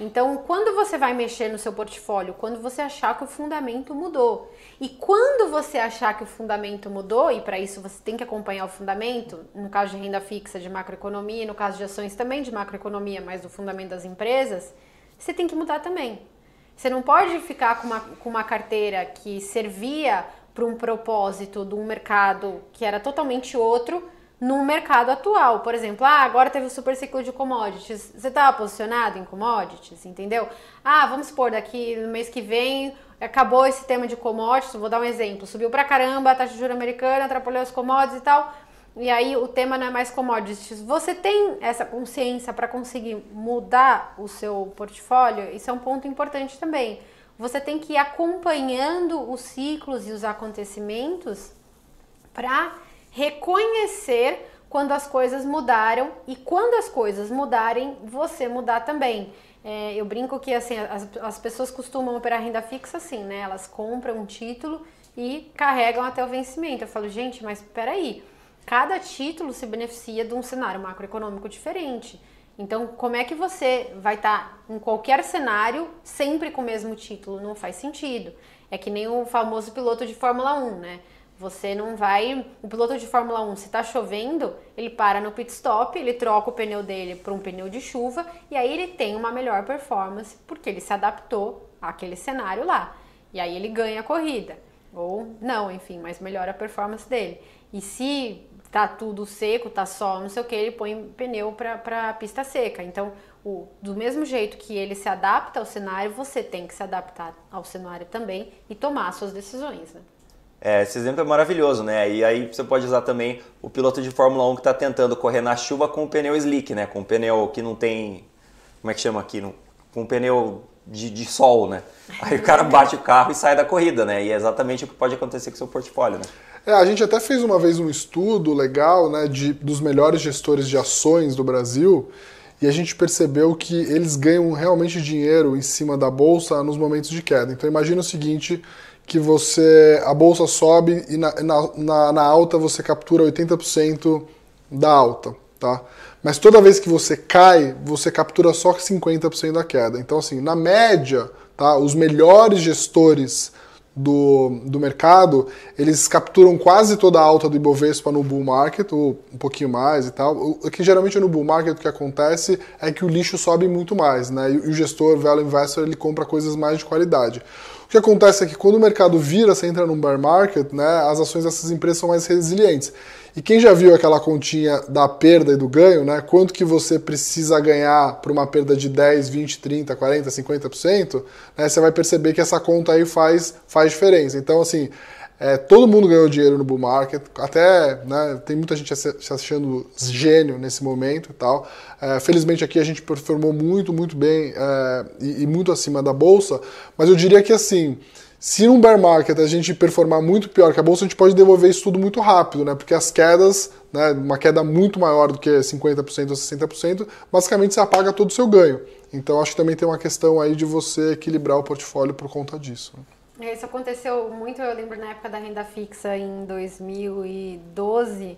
Speaker 1: Então, quando você vai mexer no seu portfólio, quando você achar que o fundamento mudou, e quando você achar que o fundamento mudou, e para isso você tem que acompanhar o fundamento, no caso de renda fixa de macroeconomia, no caso de ações também de macroeconomia, mas do fundamento das empresas, você tem que mudar também. Você não pode ficar com uma, com uma carteira que servia para um propósito de um mercado que era totalmente outro, no mercado atual. Por exemplo, ah, agora teve o super ciclo de commodities. Você estava posicionado em commodities, entendeu? Ah, vamos supor, daqui no mês que vem acabou esse tema de commodities, vou dar um exemplo. Subiu pra caramba a taxa de juros americana, atrapalhou as commodities e tal. E aí o tema não é mais commodities. Você tem essa consciência para conseguir mudar o seu portfólio? Isso é um ponto importante também. Você tem que ir acompanhando os ciclos e os acontecimentos para reconhecer quando as coisas mudaram e quando as coisas mudarem, você mudar também. É, eu brinco que assim as, as pessoas costumam operar renda fixa assim, né? Elas compram um título e carregam até o vencimento. Eu falo, gente, mas peraí, cada título se beneficia de um cenário macroeconômico diferente. Então, como é que você vai estar tá em qualquer cenário sempre com o mesmo título? Não faz sentido. É que nem o famoso piloto de Fórmula 1, né? Você não vai. O piloto de Fórmula 1, se tá chovendo, ele para no pit stop, ele troca o pneu dele para um pneu de chuva e aí ele tem uma melhor performance porque ele se adaptou àquele cenário lá. E aí ele ganha a corrida. Ou não, enfim, mas melhora a performance dele. E se tá tudo seco, tá sol, não sei o que, ele põe pneu para pista seca. Então, o, do mesmo jeito que ele se adapta ao cenário, você tem que se adaptar ao cenário também e tomar suas decisões, né?
Speaker 3: É, esse exemplo é maravilhoso, né? E aí você pode usar também o piloto de Fórmula 1 que está tentando correr na chuva com o pneu slick, né? Com o pneu que não tem. Como é que chama aqui? Com o pneu de, de sol, né? Aí o cara bate o carro e sai da corrida, né? E é exatamente o que pode acontecer com o seu portfólio, né?
Speaker 2: É, a gente até fez uma vez um estudo legal, né, de, dos melhores gestores de ações do Brasil e a gente percebeu que eles ganham realmente dinheiro em cima da bolsa nos momentos de queda. Então imagina o seguinte, que você a bolsa sobe e na, na, na alta você captura 80% da alta, tá? Mas toda vez que você cai, você captura só 50% da queda. Então, assim, na média, tá, os melhores gestores do, do mercado, eles capturam quase toda a alta do Ibovespa no bull market, ou um pouquinho mais e tal. O que geralmente no bull market o que acontece é que o lixo sobe muito mais, né? E o gestor, value investor, ele compra coisas mais de qualidade. O que acontece é que quando o mercado vira, você entra num bear market, né, as ações dessas empresas são mais resilientes. E quem já viu aquela continha da perda e do ganho, né, quanto que você precisa ganhar para uma perda de 10, 20, 30, 40, 50%, né, você vai perceber que essa conta aí faz, faz diferença. Então, assim, é, todo mundo ganhou dinheiro no bull market, até né, tem muita gente se achando gênio nesse momento e tal. É, felizmente aqui a gente performou muito, muito bem é, e, e, muito acima da bolsa, mas eu diria que assim, se num bear market a gente performar muito pior que a bolsa, a gente pode devolver isso tudo muito rápido, né? Porque as quedas, né, uma queda muito maior do que 50% ou 60%, basicamente você apaga todo o seu ganho. Então acho que também tem uma questão aí de você equilibrar o portfólio por conta disso. Né?
Speaker 1: É, isso aconteceu muito, eu lembro na época da renda fixa em 2012,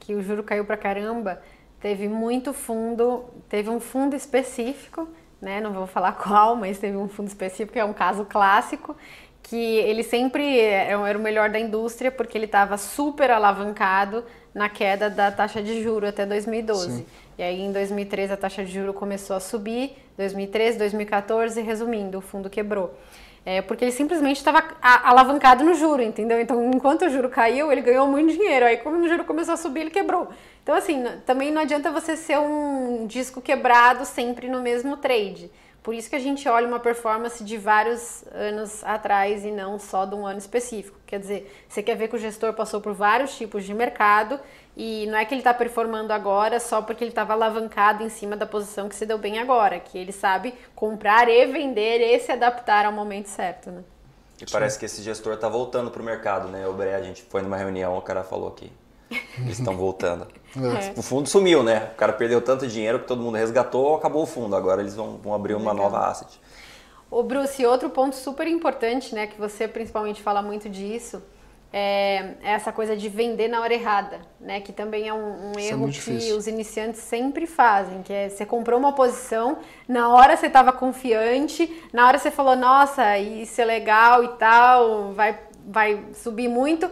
Speaker 1: que o juro caiu pra caramba. Teve muito fundo, teve um fundo específico, né? Não vou falar qual, mas teve um fundo específico, que é um caso clássico, que ele sempre era o melhor da indústria porque ele estava super alavancado na queda da taxa de juro até 2012. Sim. E aí em 2013 a taxa de juro começou a subir, 2013, 2014, resumindo, o fundo quebrou. É, porque ele simplesmente estava alavancado no juro, entendeu? Então, enquanto o juro caiu, ele ganhou muito dinheiro. Aí, quando o juro começou a subir, ele quebrou. Então, assim, também não adianta você ser um disco quebrado sempre no mesmo trade. Por isso que a gente olha uma performance de vários anos atrás e não só de um ano específico. Quer dizer, você quer ver que o gestor passou por vários tipos de mercado e não é que ele está performando agora só porque ele estava alavancado em cima da posição que se deu bem agora, que ele sabe comprar e vender e se adaptar ao momento certo, né?
Speaker 3: E parece que esse gestor está voltando para o mercado, né? O Bre, a gente foi numa reunião, o cara falou que eles estão voltando. É. O fundo sumiu, né? O cara perdeu tanto dinheiro que todo mundo resgatou, acabou o fundo. Agora eles vão, vão abrir uma Legal. nova asset.
Speaker 1: Ô Bruce, outro ponto super importante, né, que você principalmente fala muito disso, é, é essa coisa de vender na hora errada, né? Que também é um, um é erro é que difícil. os iniciantes sempre fazem, que é você comprou uma posição, na hora você estava confiante, na hora você falou, nossa, isso é legal e tal, vai, vai subir muito.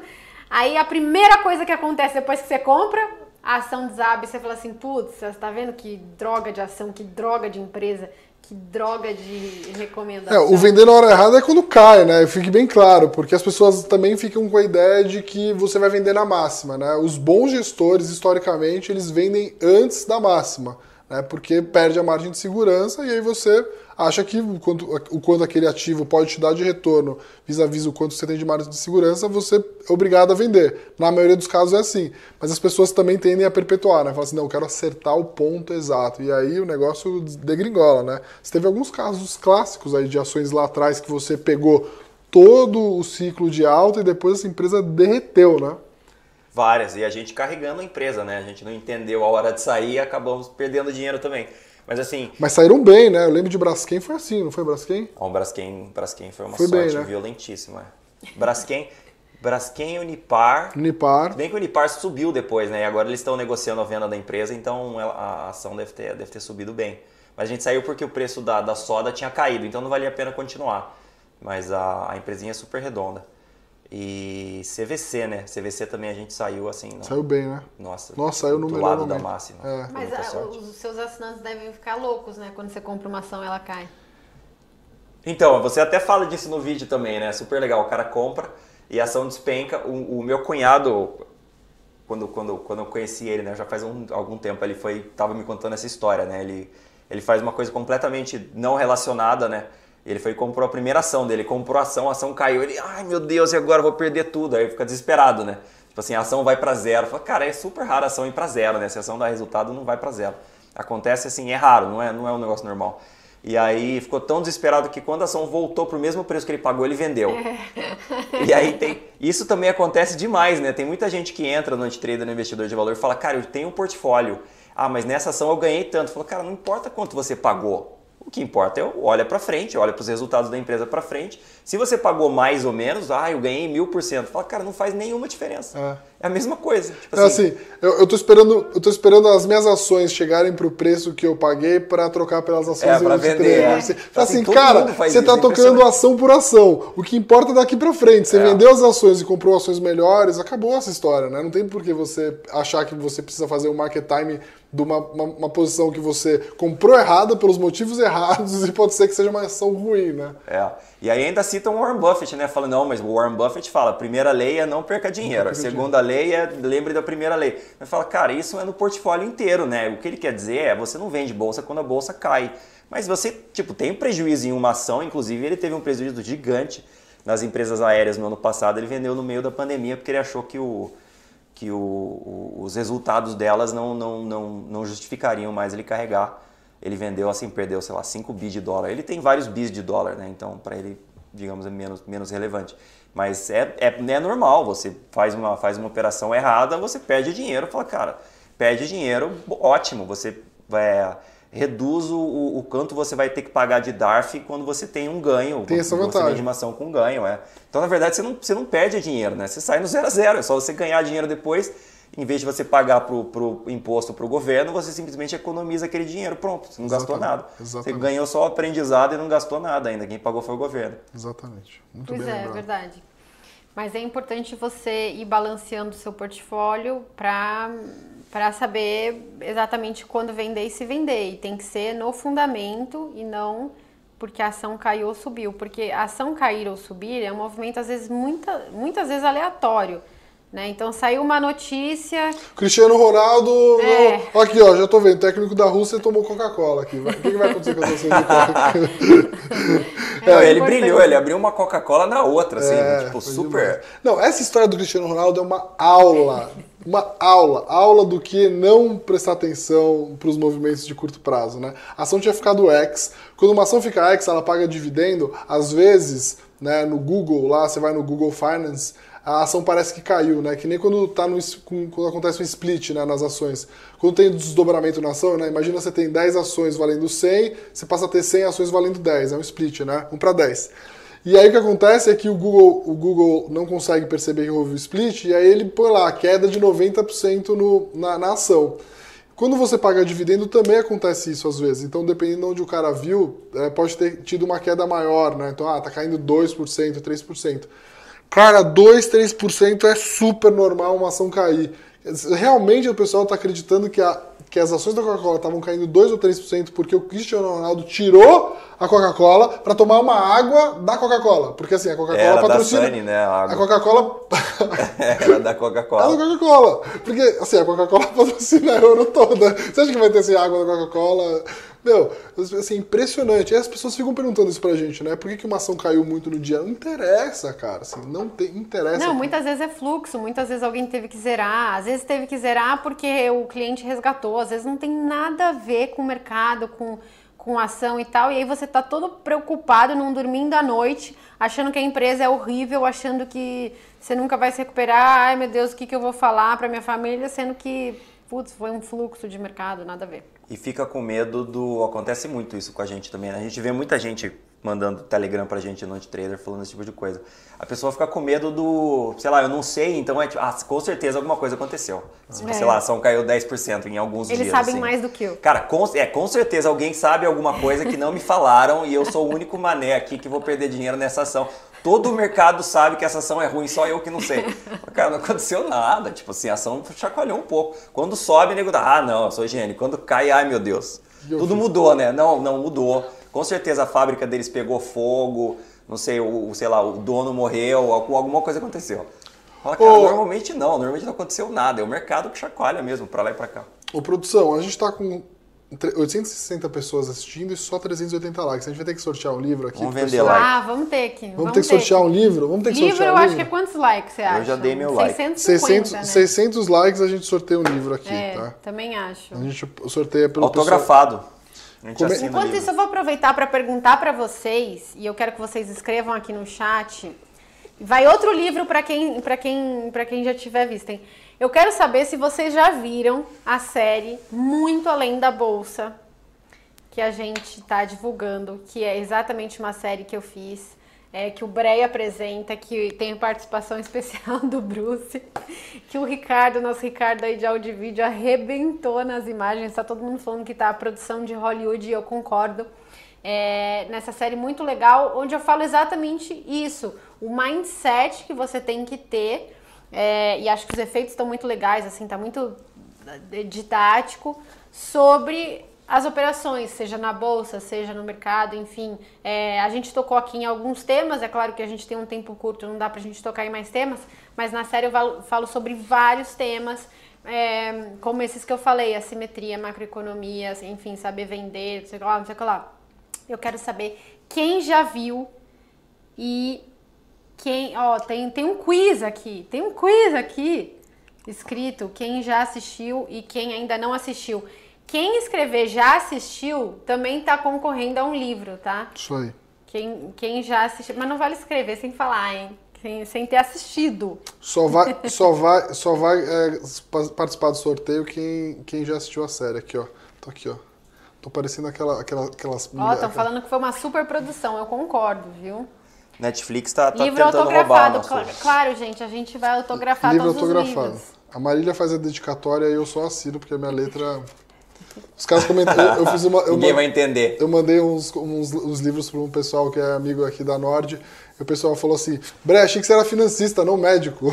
Speaker 1: Aí a primeira coisa que acontece depois que você compra, a ação desaba e você fala assim, putz, você tá vendo que droga de ação, que droga de empresa, que droga de recomendação.
Speaker 2: É, o vender na hora errada é quando cai, né? Fique bem claro, porque as pessoas também ficam com a ideia de que você vai vender na máxima, né? Os bons gestores, historicamente, eles vendem antes da máxima, né? Porque perde a margem de segurança e aí você acha que o quanto, o quanto aquele ativo pode te dar de retorno vis-à-vis o quanto você tem de margem de segurança, você é obrigado a vender. Na maioria dos casos é assim. Mas as pessoas também tendem a perpetuar, né? Falam assim, não, eu quero acertar o ponto exato. E aí o negócio degringola, né? Você teve alguns casos clássicos aí de ações lá atrás que você pegou todo o ciclo de alta e depois essa empresa derreteu, né?
Speaker 3: Várias. E a gente carregando a empresa, né? A gente não entendeu a hora de sair e acabamos perdendo dinheiro também. Mas assim.
Speaker 2: Mas saíram bem, né? Eu lembro de Braskem foi assim, não foi Braskem?
Speaker 3: O Braskem, Braskem foi uma
Speaker 2: Foi bem,
Speaker 3: sorte
Speaker 2: né?
Speaker 3: violentíssima. Braskem, Braskem e Unipar.
Speaker 2: Unipar.
Speaker 3: Bem que o Unipar subiu depois, né? E agora eles estão negociando a venda da empresa, então a ação deve ter, deve ter subido bem. Mas a gente saiu porque o preço da, da soda tinha caído, então não valia a pena continuar. Mas a, a empresinha é super redonda. E CVC, né? CVC também a gente saiu assim. no-
Speaker 2: Saiu bem, né?
Speaker 3: Nossa,
Speaker 2: Nossa, saiu no
Speaker 3: do
Speaker 2: melhor
Speaker 3: lado
Speaker 2: momento.
Speaker 3: da máxima.
Speaker 2: É.
Speaker 1: Mas
Speaker 3: muita
Speaker 1: ah, os seus assinantes devem ficar loucos, né? Quando você compra uma ação ela cai.
Speaker 3: Então, você até fala disso no vídeo também, né? Super legal. O cara compra e a ação despenca. O, o meu cunhado, quando, quando, quando eu conheci ele, né? Já faz um- algum tempo, ele foi, tava me contando essa história, né? Ele, ele faz uma coisa completamente não relacionada, né? Ele foi e comprou a primeira ação dele, comprou a ação, a ação caiu. Ele, ai meu Deus, e agora eu vou perder tudo? Aí fica desesperado, né? Tipo assim, a ação vai para zero. Fala, cara, é super raro a ação ir para zero, né? Se a ação dá resultado, não vai para zero. Acontece assim, é raro, não é, não é um negócio normal. E aí ficou tão desesperado que quando a ação voltou pro mesmo preço que ele pagou, ele vendeu. E aí tem. Isso também acontece demais, né? Tem muita gente que entra no antitrader, no investidor de valor, e fala, cara, eu tenho um portfólio. Ah, mas nessa ação eu ganhei tanto. Fala, cara, não importa quanto você pagou. O que importa é olha para frente, olha para os resultados da empresa para frente. Se você pagou mais ou menos, ah, eu ganhei mil por cento. Fala, cara, não faz nenhuma diferença. É, a mesma coisa. Tipo
Speaker 2: É assim, eu, eu tô esperando, eu tô esperando as minhas ações chegarem pro preço que eu paguei pra trocar pelas ações
Speaker 3: É,
Speaker 2: Antitrader.
Speaker 3: vender, é.
Speaker 2: Você-
Speaker 3: Assim,
Speaker 2: assim, cara, você tá
Speaker 3: é
Speaker 2: tocando ação por ação. O que importa é daqui pra frente. Você
Speaker 3: É.
Speaker 2: vendeu as ações e comprou ações melhores, acabou essa história, né? Não tem por que você achar que você precisa fazer um market time de uma, uma, uma posição que você comprou errada pelos motivos errados e pode ser que seja uma ação ruim, né?
Speaker 3: É. E aí ainda citam o Warren Buffett, né? Falando, não, mas o Warren Buffett fala, primeira lei é não perca dinheiro, a segunda lei é lembre da primeira lei. Mas fala, cara, isso é no portfólio inteiro, né? O que ele quer dizer é, você não vende bolsa quando a bolsa cai. Mas você, tipo, tem um prejuízo em uma ação, inclusive ele teve um prejuízo gigante nas empresas aéreas no ano passado, ele vendeu no meio da pandemia porque ele achou que o que o- o- os resultados delas não, não, não, não justificariam mais ele carregar. Ele vendeu assim, perdeu, sei lá, 5 bi de dólar. Ele tem vários bis de dólar, né? Então, para ele, digamos, é menos, menos relevante. Mas é, é, é normal, você faz uma, faz uma operação errada, você perde dinheiro. Fala, cara, perde dinheiro, ótimo, você é, reduz o, o quanto você vai ter que pagar de DARF quando você tem um ganho.
Speaker 2: Tem essa
Speaker 3: quando Você
Speaker 2: vantagem.
Speaker 3: vende uma ação com ganho, é. Então, na verdade, você não, você não perde dinheiro, né? Você sai no zero a zero. É só você ganhar dinheiro depois. Em vez de você pagar pro, pro imposto para o governo, você simplesmente economiza aquele dinheiro. Pronto, você não gastou
Speaker 2: Exatamente,
Speaker 3: nada. Você
Speaker 2: exatamente.
Speaker 3: ganhou só o aprendizado e não gastou nada ainda. Quem pagou foi o governo.
Speaker 2: Exatamente. Muito
Speaker 1: Pois
Speaker 2: bem
Speaker 1: é, é
Speaker 2: lembrado.
Speaker 1: verdade. Mas é importante você ir balanceando o seu portfólio para para saber exatamente quando vender e se vender. E tem que ser no fundamento e não porque a ação caiu ou subiu. Porque a ação cair ou subir é um movimento, às vezes, muita, muitas vezes aleatório. Né? Então saiu uma notícia.
Speaker 2: Cristiano Ronaldo.
Speaker 1: É.
Speaker 2: ó, Aqui, ó, já tô vendo. Técnico da Rússia tomou Coca-Cola aqui. O que, que vai acontecer com as ações de Coca-Cola?
Speaker 3: Não, ele brilhou, ele abriu uma Coca-Cola na outra, assim,
Speaker 2: É,
Speaker 3: tipo, super.
Speaker 2: demais. Não, essa história do Cristiano Ronaldo é uma aula. Uma aula. Aula do que não prestar atenção para os movimentos de curto prazo, né? A ação tinha ficado X. Quando uma ação fica X, ela paga dividendo. Às vezes, né, no Google, lá, você vai no Google Finance, a ação parece que caiu, né? Que nem quando, tá no, quando acontece um split né, nas ações. Quando tem desdobramento na ação, né? Imagina você tem 10 ações valendo 100, você passa a ter 100 ações valendo 10. É um split, né? 1 para 10. E aí o que acontece é que o Google, o Google não consegue perceber que houve o split, e aí ele põe lá a queda de 90% no, na, na ação. Quando você paga dividendo, também acontece isso às vezes. Então, dependendo de onde o cara viu, é, pode ter tido uma queda maior, né? Então, ah, tá caindo 2%, 3%. Cara, 2, 3% é super normal uma ação cair. Realmente o pessoal está acreditando que, a, que as ações da Coca-Cola estavam caindo 2 ou 3% porque o Cristiano Ronaldo tirou a Coca-Cola para tomar uma água da Coca-Cola. Porque assim, a Coca-Cola patrocina.
Speaker 3: Da Sunny, né, a,
Speaker 2: a Coca-Cola.
Speaker 3: Era da Coca-Cola.
Speaker 2: É da Coca-Cola. Porque assim, a Coca-Cola patrocina a euro toda. Você acha que vai ter assim, água da Coca-Cola? Meu, assim, impressionante. E as pessoas ficam perguntando isso pra gente, né? Por que, que uma ação caiu muito no dia? Não interessa, cara. Assim, não tem, interessa.
Speaker 1: Não, muitas vezes é fluxo, muitas vezes alguém teve que zerar, às vezes teve que zerar porque o cliente resgatou, às vezes não tem nada a ver com o mercado, com, com ação e tal. E aí você tá todo preocupado, não dormindo à noite, achando que a empresa é horrível, achando que você nunca vai se recuperar. Ai meu Deus, o que, que eu vou falar pra minha família, sendo que, putz, foi um fluxo de mercado, nada a ver
Speaker 3: e fica com medo do. Acontece muito isso com a gente também. Né? A gente vê muita gente mandando telegram pra gente no trader falando esse tipo de coisa. A pessoa fica com medo do, sei lá, eu não sei, então é tipo, ah, com certeza alguma coisa aconteceu. Tipo, é. sei lá, a ação caiu 10% em alguns
Speaker 1: Eles
Speaker 3: dias.
Speaker 1: Eles sabem
Speaker 3: assim.
Speaker 1: mais do que eu.
Speaker 3: Cara, com, é, com certeza alguém sabe alguma coisa que não me falaram e eu sou o único mané aqui que vou perder dinheiro nessa ação. Todo o mercado sabe que essa ação é ruim, só eu que não sei. Cara, não aconteceu nada. Tipo assim, a ação chacoalhou um pouco. Quando sobe, nego dá, ah, não, eu sou higiene. Quando cai, ai meu Deus. Tudo mudou, né? Não, não mudou. Com certeza a fábrica deles pegou fogo, não sei, o, sei lá, o dono morreu, alguma coisa aconteceu. Fala, cara, normalmente não, normalmente não aconteceu nada. É o mercado que chacoalha mesmo, pra lá e pra cá.
Speaker 2: Ô, produção, a gente tá com 860 pessoas assistindo e só 380 likes. A gente vai ter que sortear um livro aqui.
Speaker 3: Vamos vender like.
Speaker 1: Ah, vamos ter que.
Speaker 2: Vamos, vamos ter que sortear que. um livro? Vamos ter que
Speaker 1: livro,
Speaker 2: sortear
Speaker 1: um
Speaker 2: livro?
Speaker 1: eu acho que é quantos likes você acha?
Speaker 3: Eu já dei meu like.
Speaker 1: 650, 600,
Speaker 2: né? 600 likes a gente sorteia um livro aqui,
Speaker 1: é,
Speaker 2: tá?
Speaker 1: também acho.
Speaker 2: A gente sorteia pelo
Speaker 3: Autografado.
Speaker 2: Pessoal...
Speaker 3: Come...
Speaker 1: Enquanto isso, eu vou aproveitar para perguntar para vocês, e eu quero que vocês escrevam aqui no chat. Vai outro livro para quem, quem, quem já tiver visto. Hein? Eu quero saber se vocês já viram a série Muito Além da Bolsa, que a gente está divulgando, que é exatamente uma série que eu fiz, é, que o Brei apresenta, que tem participação especial do Bruce, que o Ricardo, nosso Ricardo aí de áudio e vídeo, arrebentou nas imagens, está todo mundo falando que tá a produção de Hollywood e eu concordo. É, nessa série muito legal, onde eu falo exatamente isso, o mindset que você tem que ter, é, e acho que os efeitos estão muito legais, assim, tá muito é, didático, sobre as operações, seja na bolsa, seja no mercado, enfim. É, a gente tocou aqui em alguns temas, é claro que a gente tem um tempo curto, não dá pra gente tocar em mais temas, mas na série eu falo sobre vários temas, é, como esses que eu falei, assimetria, macroeconomia, enfim, saber vender, não sei o que lá, não sei o que lá. Eu quero saber quem já viu e quem. Ó, tem, tem um quiz aqui, tem um quiz aqui escrito, quem já assistiu e quem ainda não assistiu. Quem escrever já assistiu também está concorrendo a um livro, tá?
Speaker 2: Isso aí.
Speaker 1: Quem, quem já assistiu. Mas não vale escrever sem falar, hein? Sem, sem ter assistido.
Speaker 2: Só vai, só vai, só vai é, participar do sorteio quem, quem já assistiu a série. Aqui, ó. Tô aqui, ó. Tô parecendo aquela, aquela, aquelas.
Speaker 1: Ó, estão falando que foi uma super produção, eu concordo, viu?
Speaker 3: Netflix tá, tá
Speaker 1: livro
Speaker 3: tentando
Speaker 1: autografado,
Speaker 3: roubar
Speaker 1: Claro, gente, a gente vai autografar
Speaker 2: livro
Speaker 1: todos
Speaker 2: autografado.
Speaker 1: os livros.
Speaker 2: A Marília faz a dedicatória e eu só assino, porque a minha letra os caras comentaram. Eu, fiz uma. Eu
Speaker 3: Ninguém vai entender.
Speaker 2: Eu mandei uns, uns, uns livros para um pessoal que é amigo aqui da Nord. E o pessoal falou assim: Bre, achei que você era financista, não médico.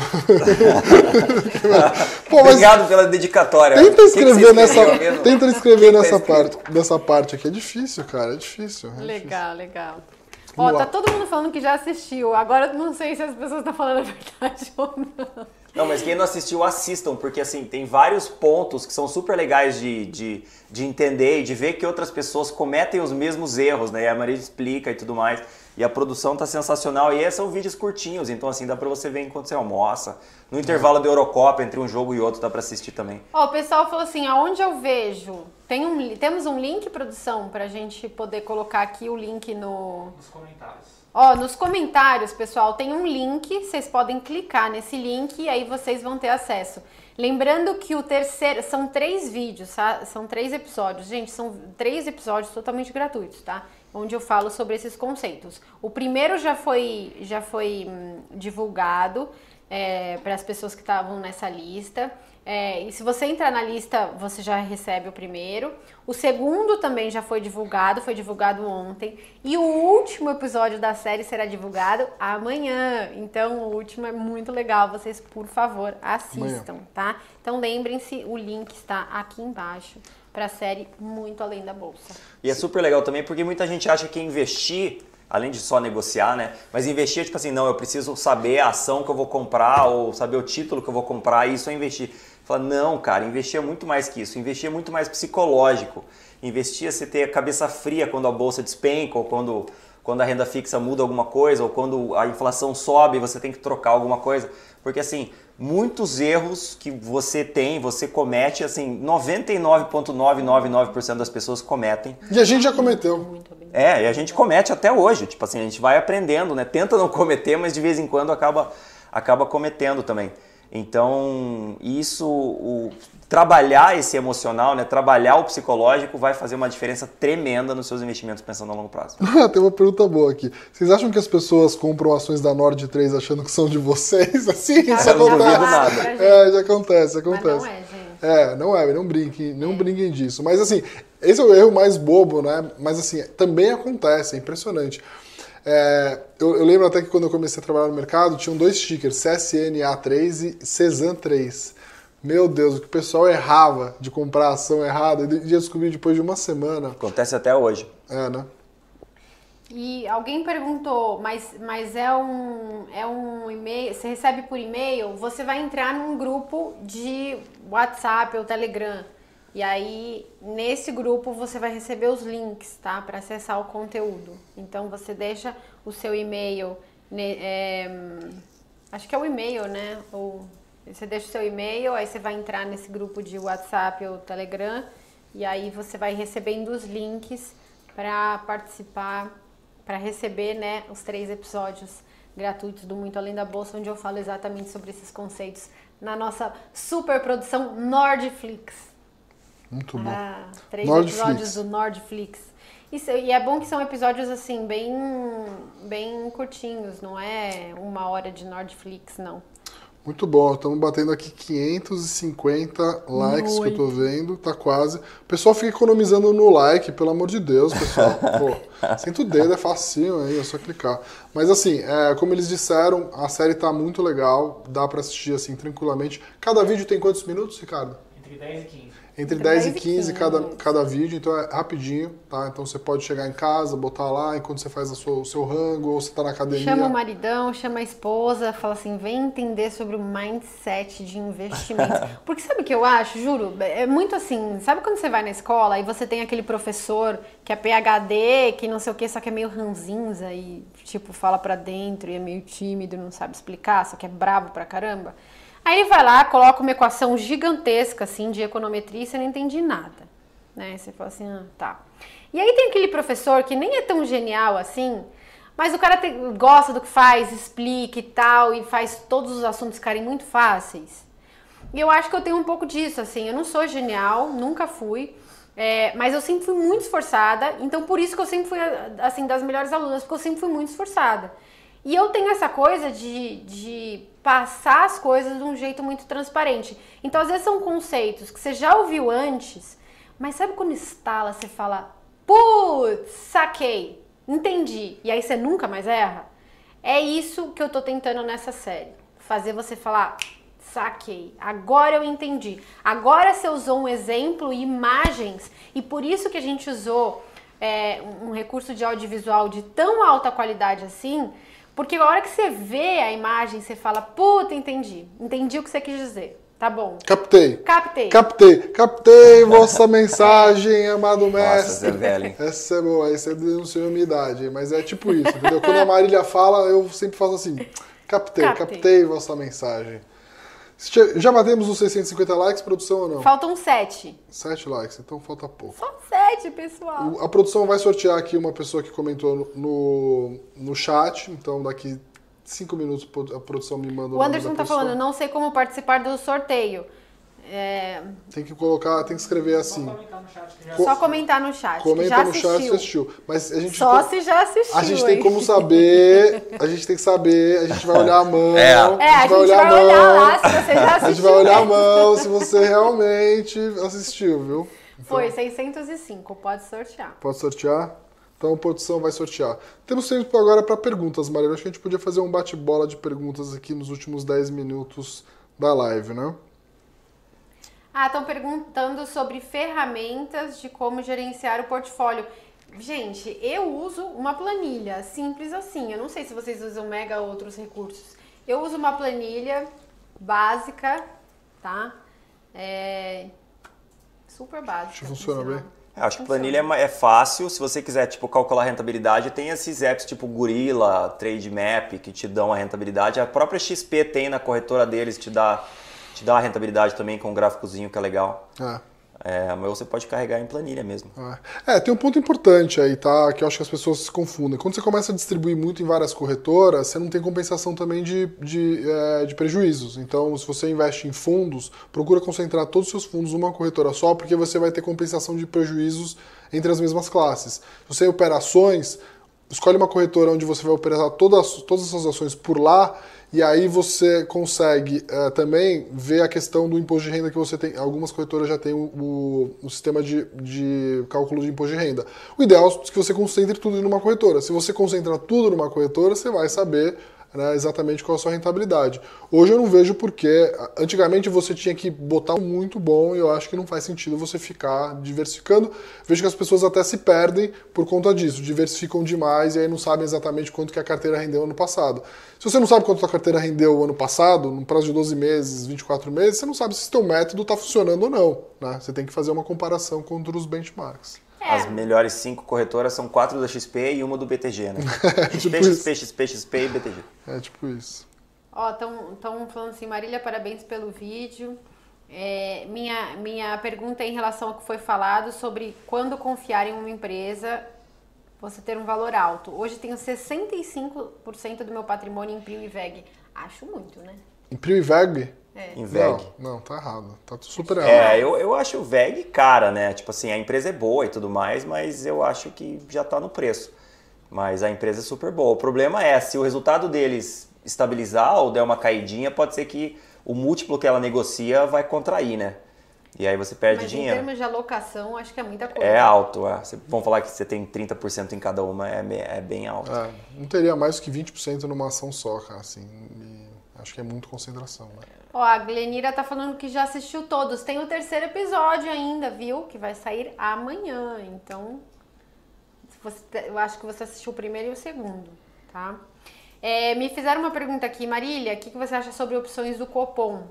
Speaker 3: Pô, Obrigado pela dedicatória.
Speaker 2: Tenta escrever que nessa, tenta escrever nessa parte, nessa parte aqui. É difícil, cara. É difícil. É
Speaker 1: legal,
Speaker 2: difícil.
Speaker 1: legal. Ó, tá todo mundo falando que já assistiu. Agora não sei se as pessoas estão falando a verdade ou não.
Speaker 3: Não, mas quem não assistiu, assistam, porque assim, tem vários pontos que são super legais de, de, de entender e de ver que outras pessoas cometem os mesmos erros, né? E a Maria explica e tudo mais. E a produção tá sensacional. E esses são vídeos curtinhos, então assim, dá pra você ver enquanto você almoça. No intervalo da Eurocopa, entre um jogo e outro, dá pra assistir também.
Speaker 1: Ó, o pessoal falou assim, aonde eu vejo? Tem um, temos um link, produção, pra gente poder colocar aqui o link no...
Speaker 4: Nos comentários.
Speaker 1: Ó, nos comentários, pessoal, tem um link, vocês podem clicar nesse link e aí vocês vão ter acesso. Lembrando que o terceiro, são três vídeos, tá? São três episódios. Gente, são três episódios totalmente gratuitos, tá? Onde eu falo sobre esses conceitos. O primeiro já foi, já foi hum, divulgado é, para as pessoas que estavam nessa lista. É, e se você entrar na lista, você já recebe o primeiro. O segundo também já foi divulgado, foi divulgado ontem. E o último episódio da série será divulgado amanhã. Então, o último é muito legal. Vocês, por favor, assistam, amanhã. tá? Então, lembrem-se, o link está aqui embaixo para a série Muito Além da Bolsa.
Speaker 3: E é super legal também porque muita gente acha que investir além de só negociar, né? Mas investir, tipo assim, não, eu preciso saber a ação que eu vou comprar ou saber o título que eu vou comprar, isso é investir. Fala, não, cara, investir é muito mais que isso. Investir é muito mais psicológico. Investir é você ter a cabeça fria quando a bolsa despenca ou quando, quando a renda fixa muda alguma coisa ou quando a inflação sobe e você tem que trocar alguma coisa. Porque assim, muitos erros que você tem, você comete, assim, 99,999% das pessoas cometem.
Speaker 2: E a gente já cometeu.
Speaker 3: É, e a gente comete até hoje. Tipo assim, a gente vai aprendendo, né? Tenta não cometer, mas de vez em quando acaba, acaba cometendo também. Então, isso, o, trabalhar esse emocional, né, trabalhar o psicológico vai fazer uma diferença tremenda nos seus investimentos pensando a longo prazo.
Speaker 2: Tem uma pergunta boa aqui. Vocês acham que as pessoas compram ações da Nord 3 achando que são de vocês? Assim, isso
Speaker 3: acontece. Não duvido nada.
Speaker 2: É, já acontece, acontece. Mas
Speaker 1: não é, gente.
Speaker 2: É, não é, não brinquem, não brinquem disso. Mas assim, esse é o erro mais bobo, né? Mas assim, também acontece, é impressionante. É, eu, eu, lembro até que quando eu comecei a trabalhar no mercado, tinham dois stickers, CSNA3 e Cezan3. Meu Deus, o que o pessoal errava de comprar ação errada, e ia descobrir depois de uma semana.
Speaker 3: Acontece até hoje.
Speaker 2: É, né?
Speaker 1: E alguém perguntou, mas, mas é um, é um e-mail, você recebe por e-mail, você vai entrar num grupo de WhatsApp ou Telegram. E aí, nesse grupo, você vai receber os links, tá? Para acessar o conteúdo. Então, você deixa o seu e-mail, é, acho que é o e-mail, né? Ou você deixa o seu e-mail, aí você vai entrar nesse grupo de WhatsApp ou Telegram, e aí você vai recebendo os links para participar, para receber, né, os três episódios gratuitos do Muito Além da Bolsa, onde eu falo exatamente sobre esses conceitos na nossa super produção Nordflix.
Speaker 2: Muito bom.
Speaker 1: Ah, três Nordflix. episódios do Nordflix. Isso, e é bom que são episódios assim, bem, bem curtinhos, não é uma hora de Nordflix, não.
Speaker 2: Muito bom, estamos batendo aqui 550 likes que eu tô vendo, tá quase. O pessoal fica economizando no like, pelo amor de Deus, pessoal. Pô, sinto o dedo, é facinho aí, é só clicar. Mas assim, é, como eles disseram, a série tá muito legal, dá para assistir assim tranquilamente. Cada vídeo tem quantos minutos, Ricardo?
Speaker 4: Entre 10 e 15.
Speaker 2: Entre 10 e 15 cada, cada vídeo, então é rapidinho, tá? Então você pode chegar em casa, botar lá enquanto você faz sua, o seu rango ou você tá na academia.
Speaker 1: Chama o maridão, chama a esposa, fala assim, vem entender sobre o mindset de investimento. Porque sabe o que eu acho, juro? É muito assim, sabe quando você vai na escola e você tem aquele professor que é PHD, que não sei o que, só que é meio ranzinza e tipo fala pra dentro e é meio tímido, não sabe explicar, só que é brabo pra caramba? Aí ele vai lá, coloca uma equação gigantesca, assim, de econometria e você não entende nada. Né? Você fala assim, ah, tá. E aí tem aquele professor que nem é tão genial assim, mas o cara te, gosta do que faz, explica e tal, e faz todos os assuntos ficarem muito fáceis. E eu acho que eu tenho um pouco disso, assim, eu não sou genial, nunca fui, é, mas eu sempre fui muito esforçada, então por isso que eu sempre fui, assim, das melhores alunas, porque eu sempre fui muito esforçada. E eu tenho essa coisa de, de passar as coisas de um jeito muito transparente. Então, às vezes, são conceitos que você já ouviu antes, mas sabe quando instala, você fala, putz, saquei, entendi, e aí você nunca mais erra? É isso que eu tô tentando nessa série. Fazer você falar, saquei, agora eu entendi. Agora você usou um exemplo e imagens, e por isso que a gente usou é, um recurso de audiovisual de tão alta qualidade assim, porque a hora que você vê a imagem, você fala, puta, entendi. Entendi o que você quis dizer. Tá bom.
Speaker 2: Captei.
Speaker 1: Captei.
Speaker 2: Captei. Captei vossa mensagem, amado mestre.
Speaker 3: Nossa, é velho.
Speaker 2: Essa é boa, essa é denunciou minha idade, mas é tipo isso, entendeu? Quando a Marília fala, eu sempre faço assim, captei, captei, captei vossa mensagem. Já batemos os 650 likes, produção ou não?
Speaker 1: Faltam 7.
Speaker 2: 7 likes, então falta pouco.
Speaker 1: Só 7, pessoal.
Speaker 2: A produção vai sortear aqui uma pessoa que comentou no, no chat, então daqui 5 minutos a produção me manda o
Speaker 1: O Anderson tá falando, não sei como participar do sorteio. É,
Speaker 2: Tem que colocar, tem que escrever assim.
Speaker 4: Só comentar no chat que já
Speaker 2: Co-
Speaker 1: só comentar no chat.
Speaker 2: Comenta
Speaker 1: já
Speaker 2: no chat
Speaker 1: assistiu.
Speaker 2: se assistiu. Mas a gente
Speaker 1: Só
Speaker 2: tem-
Speaker 1: se já assistiu.
Speaker 2: a gente tem como saber, a gente tem que saber, a gente vai olhar a mão.
Speaker 3: É.
Speaker 1: É, a gente vai olhar, lá se você já assistiu.
Speaker 2: A gente vai olhar a mão se você realmente assistiu, viu?
Speaker 1: Foi 605, pode sortear.
Speaker 2: Pode sortear? Então a produção vai sortear. Temos tempo agora para perguntas, Maria. Acho que a gente podia fazer um bate-bola de perguntas aqui nos últimos 10 minutos da live, né?
Speaker 1: Ah, estão perguntando sobre ferramentas de como gerenciar o portfólio. Gente, eu uso uma planilha, simples assim. Eu não sei se vocês usam mega ou outros recursos. Eu uso uma planilha básica, tá? É... Super básica.
Speaker 2: Acho que funciona bem.
Speaker 3: Eu acho que
Speaker 1: Funciona.
Speaker 3: planilha é é fácil. Se você quiser tipo, calcular a rentabilidade, tem esses apps tipo Gorilla, Trade Map, que te dão a rentabilidade. A própria XP tem na corretora deles, te dá, te dá a rentabilidade também com um gráficozinho que é legal.
Speaker 2: É.
Speaker 3: É, mas você pode carregar em planilha mesmo.
Speaker 2: É, tem um ponto importante aí, tá? Que eu acho que as pessoas se confundem. Quando você começa a distribuir muito em várias corretoras, você não tem compensação também de, de, é, de prejuízos. Então, se você investe em fundos, procura concentrar todos os seus fundos numa corretora só, porque você vai ter compensação de prejuízos entre as mesmas classes. Se você opera ações, escolhe uma corretora onde você vai operar todas, todas essas ações por lá e aí você consegue eh, também ver a questão do imposto de renda que você tem. Algumas corretoras já têm o, o- o sistema de, de cálculo de imposto de renda. O ideal é que você concentre tudo numa corretora. Se você concentra tudo numa corretora, você vai saber né, exatamente qual a sua rentabilidade. Hoje eu não vejo porquê. Antigamente você tinha que botar um muito bom e eu acho que não faz sentido você ficar diversificando. Vejo que as pessoas até se perdem por conta disso, diversificam demais e aí não sabem exatamente quanto que a carteira rendeu ano passado. Se você não sabe quanto a carteira rendeu ano passado, no prazo de 12 meses, 24 meses, você não sabe se seu método está funcionando ou não. Né? Você tem que fazer uma comparação contra os benchmarks.
Speaker 1: É.
Speaker 3: As melhores cinco corretoras são quatro da XP e uma do BTG, né?
Speaker 2: Tipo
Speaker 3: XP,
Speaker 2: isso.
Speaker 3: XP, XP, XP e BTG.
Speaker 2: É tipo isso.
Speaker 1: Ó, estão falando assim, Marília, parabéns pelo vídeo. É, minha, minha pergunta é em relação ao que foi falado sobre quando confiar em uma empresa, você ter um valor alto. Hoje tenho 65% do meu patrimônio em Prio e VEG. Acho muito, né?
Speaker 2: Imprime VEG?
Speaker 1: É.
Speaker 3: Em VEG.
Speaker 2: Não, não, tá errado. Tá super errado.
Speaker 3: É, eu, eu acho o VEG cara, né? Tipo assim, a empresa é boa e tudo mais, mas eu acho que já tá no preço. Mas a empresa é super boa. O problema é, se o resultado deles estabilizar ou der uma caidinha, pode ser que o múltiplo que ela negocia vai contrair, né? E aí você perde
Speaker 1: Mas em
Speaker 3: dinheiro.
Speaker 1: termos de alocação, acho que é muita coisa.
Speaker 3: É alto, é. Vamos falar que você tem 30% em cada uma, é, é bem alto.
Speaker 2: É, não teria mais que 20% numa ação só, cara, assim. e acho que é muito concentração, né?
Speaker 1: Ó, a Glenira tá falando que já assistiu todos. Tem o terceiro episódio ainda, viu? Que vai sair amanhã. Então, você- eu acho que você assistiu o primeiro e o segundo, tá? É, me fizeram uma pergunta aqui, Marília, o que, que você acha sobre opções do Copom?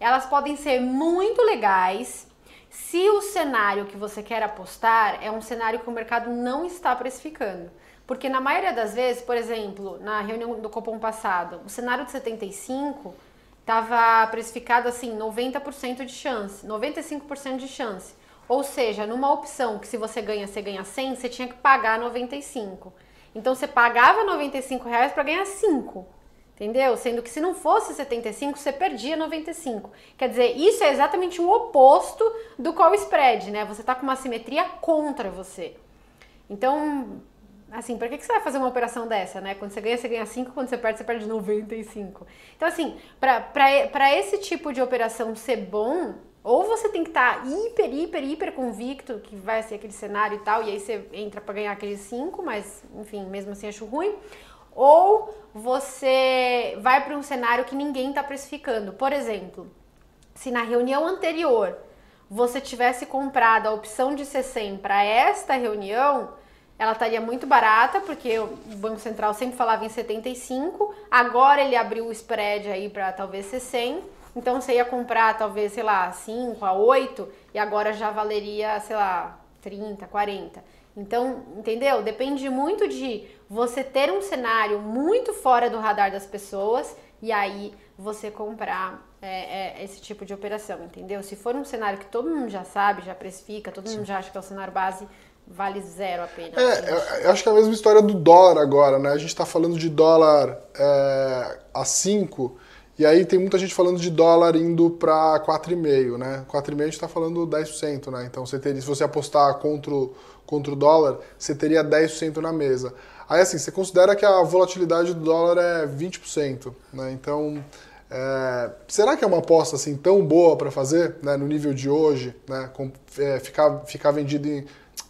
Speaker 1: Elas podem ser muito legais se o cenário que você quer apostar é um cenário que o mercado não está precificando. Porque na maioria das vezes, por exemplo, na reunião do Copom passado, o cenário de 75 estava precificado assim, 90% de chance, 95% de chance. Ou seja, numa opção que se você ganha, você ganha 100, você tinha que pagar 95. Então você pagava 95 reais para ganhar 5. Entendeu? Sendo que se não fosse 75, você perdia 95. Quer dizer, isso é exatamente o oposto do call spread, né? Você tá com uma simetria contra você. Então, assim, por que, que você vai fazer uma operação dessa, né? Quando você ganha, você ganha 5, quando você perde, você perde 95. Então, assim, para esse tipo de operação ser bom, ou você tem que estar hiper, hiper, hiper convicto que vai ser aquele cenário e tal, e aí você entra para ganhar aqueles 5, mas, enfim, mesmo assim acho ruim. Ou você vai para um cenário que ninguém está precificando. Por exemplo, se na reunião anterior você tivesse comprado a opção de C100 para esta reunião, ela estaria muito barata, porque o Banco Central sempre falava em 75, agora ele abriu o spread aí para talvez ser 100, então você ia comprar talvez, sei lá, 5 a 8 e agora já valeria, sei lá, 30, 40. Então, entendeu? Depende muito de você ter um cenário muito fora do radar das pessoas e aí você comprar é, é, esse tipo de operação, entendeu? Se for um cenário que todo mundo já sabe, já precifica, todo mundo já acha que é o cenário base, vale zero a pena.
Speaker 2: É, eu- eu acho que é a mesma história do dólar agora, né? A gente está falando de dólar é, a 5 E aí tem muita gente falando de dólar indo para 4,5, né? 4,5 a gente está falando 10%, né? Então você teria, se você apostar contra o, contra o dólar, você teria 10% na mesa. Aí assim, você considera que a volatilidade do dólar é 20%, né? Então, é, será que é uma aposta assim tão boa para fazer, né, no nível de hoje, né? Com, é, ficar, ficar, vendido em,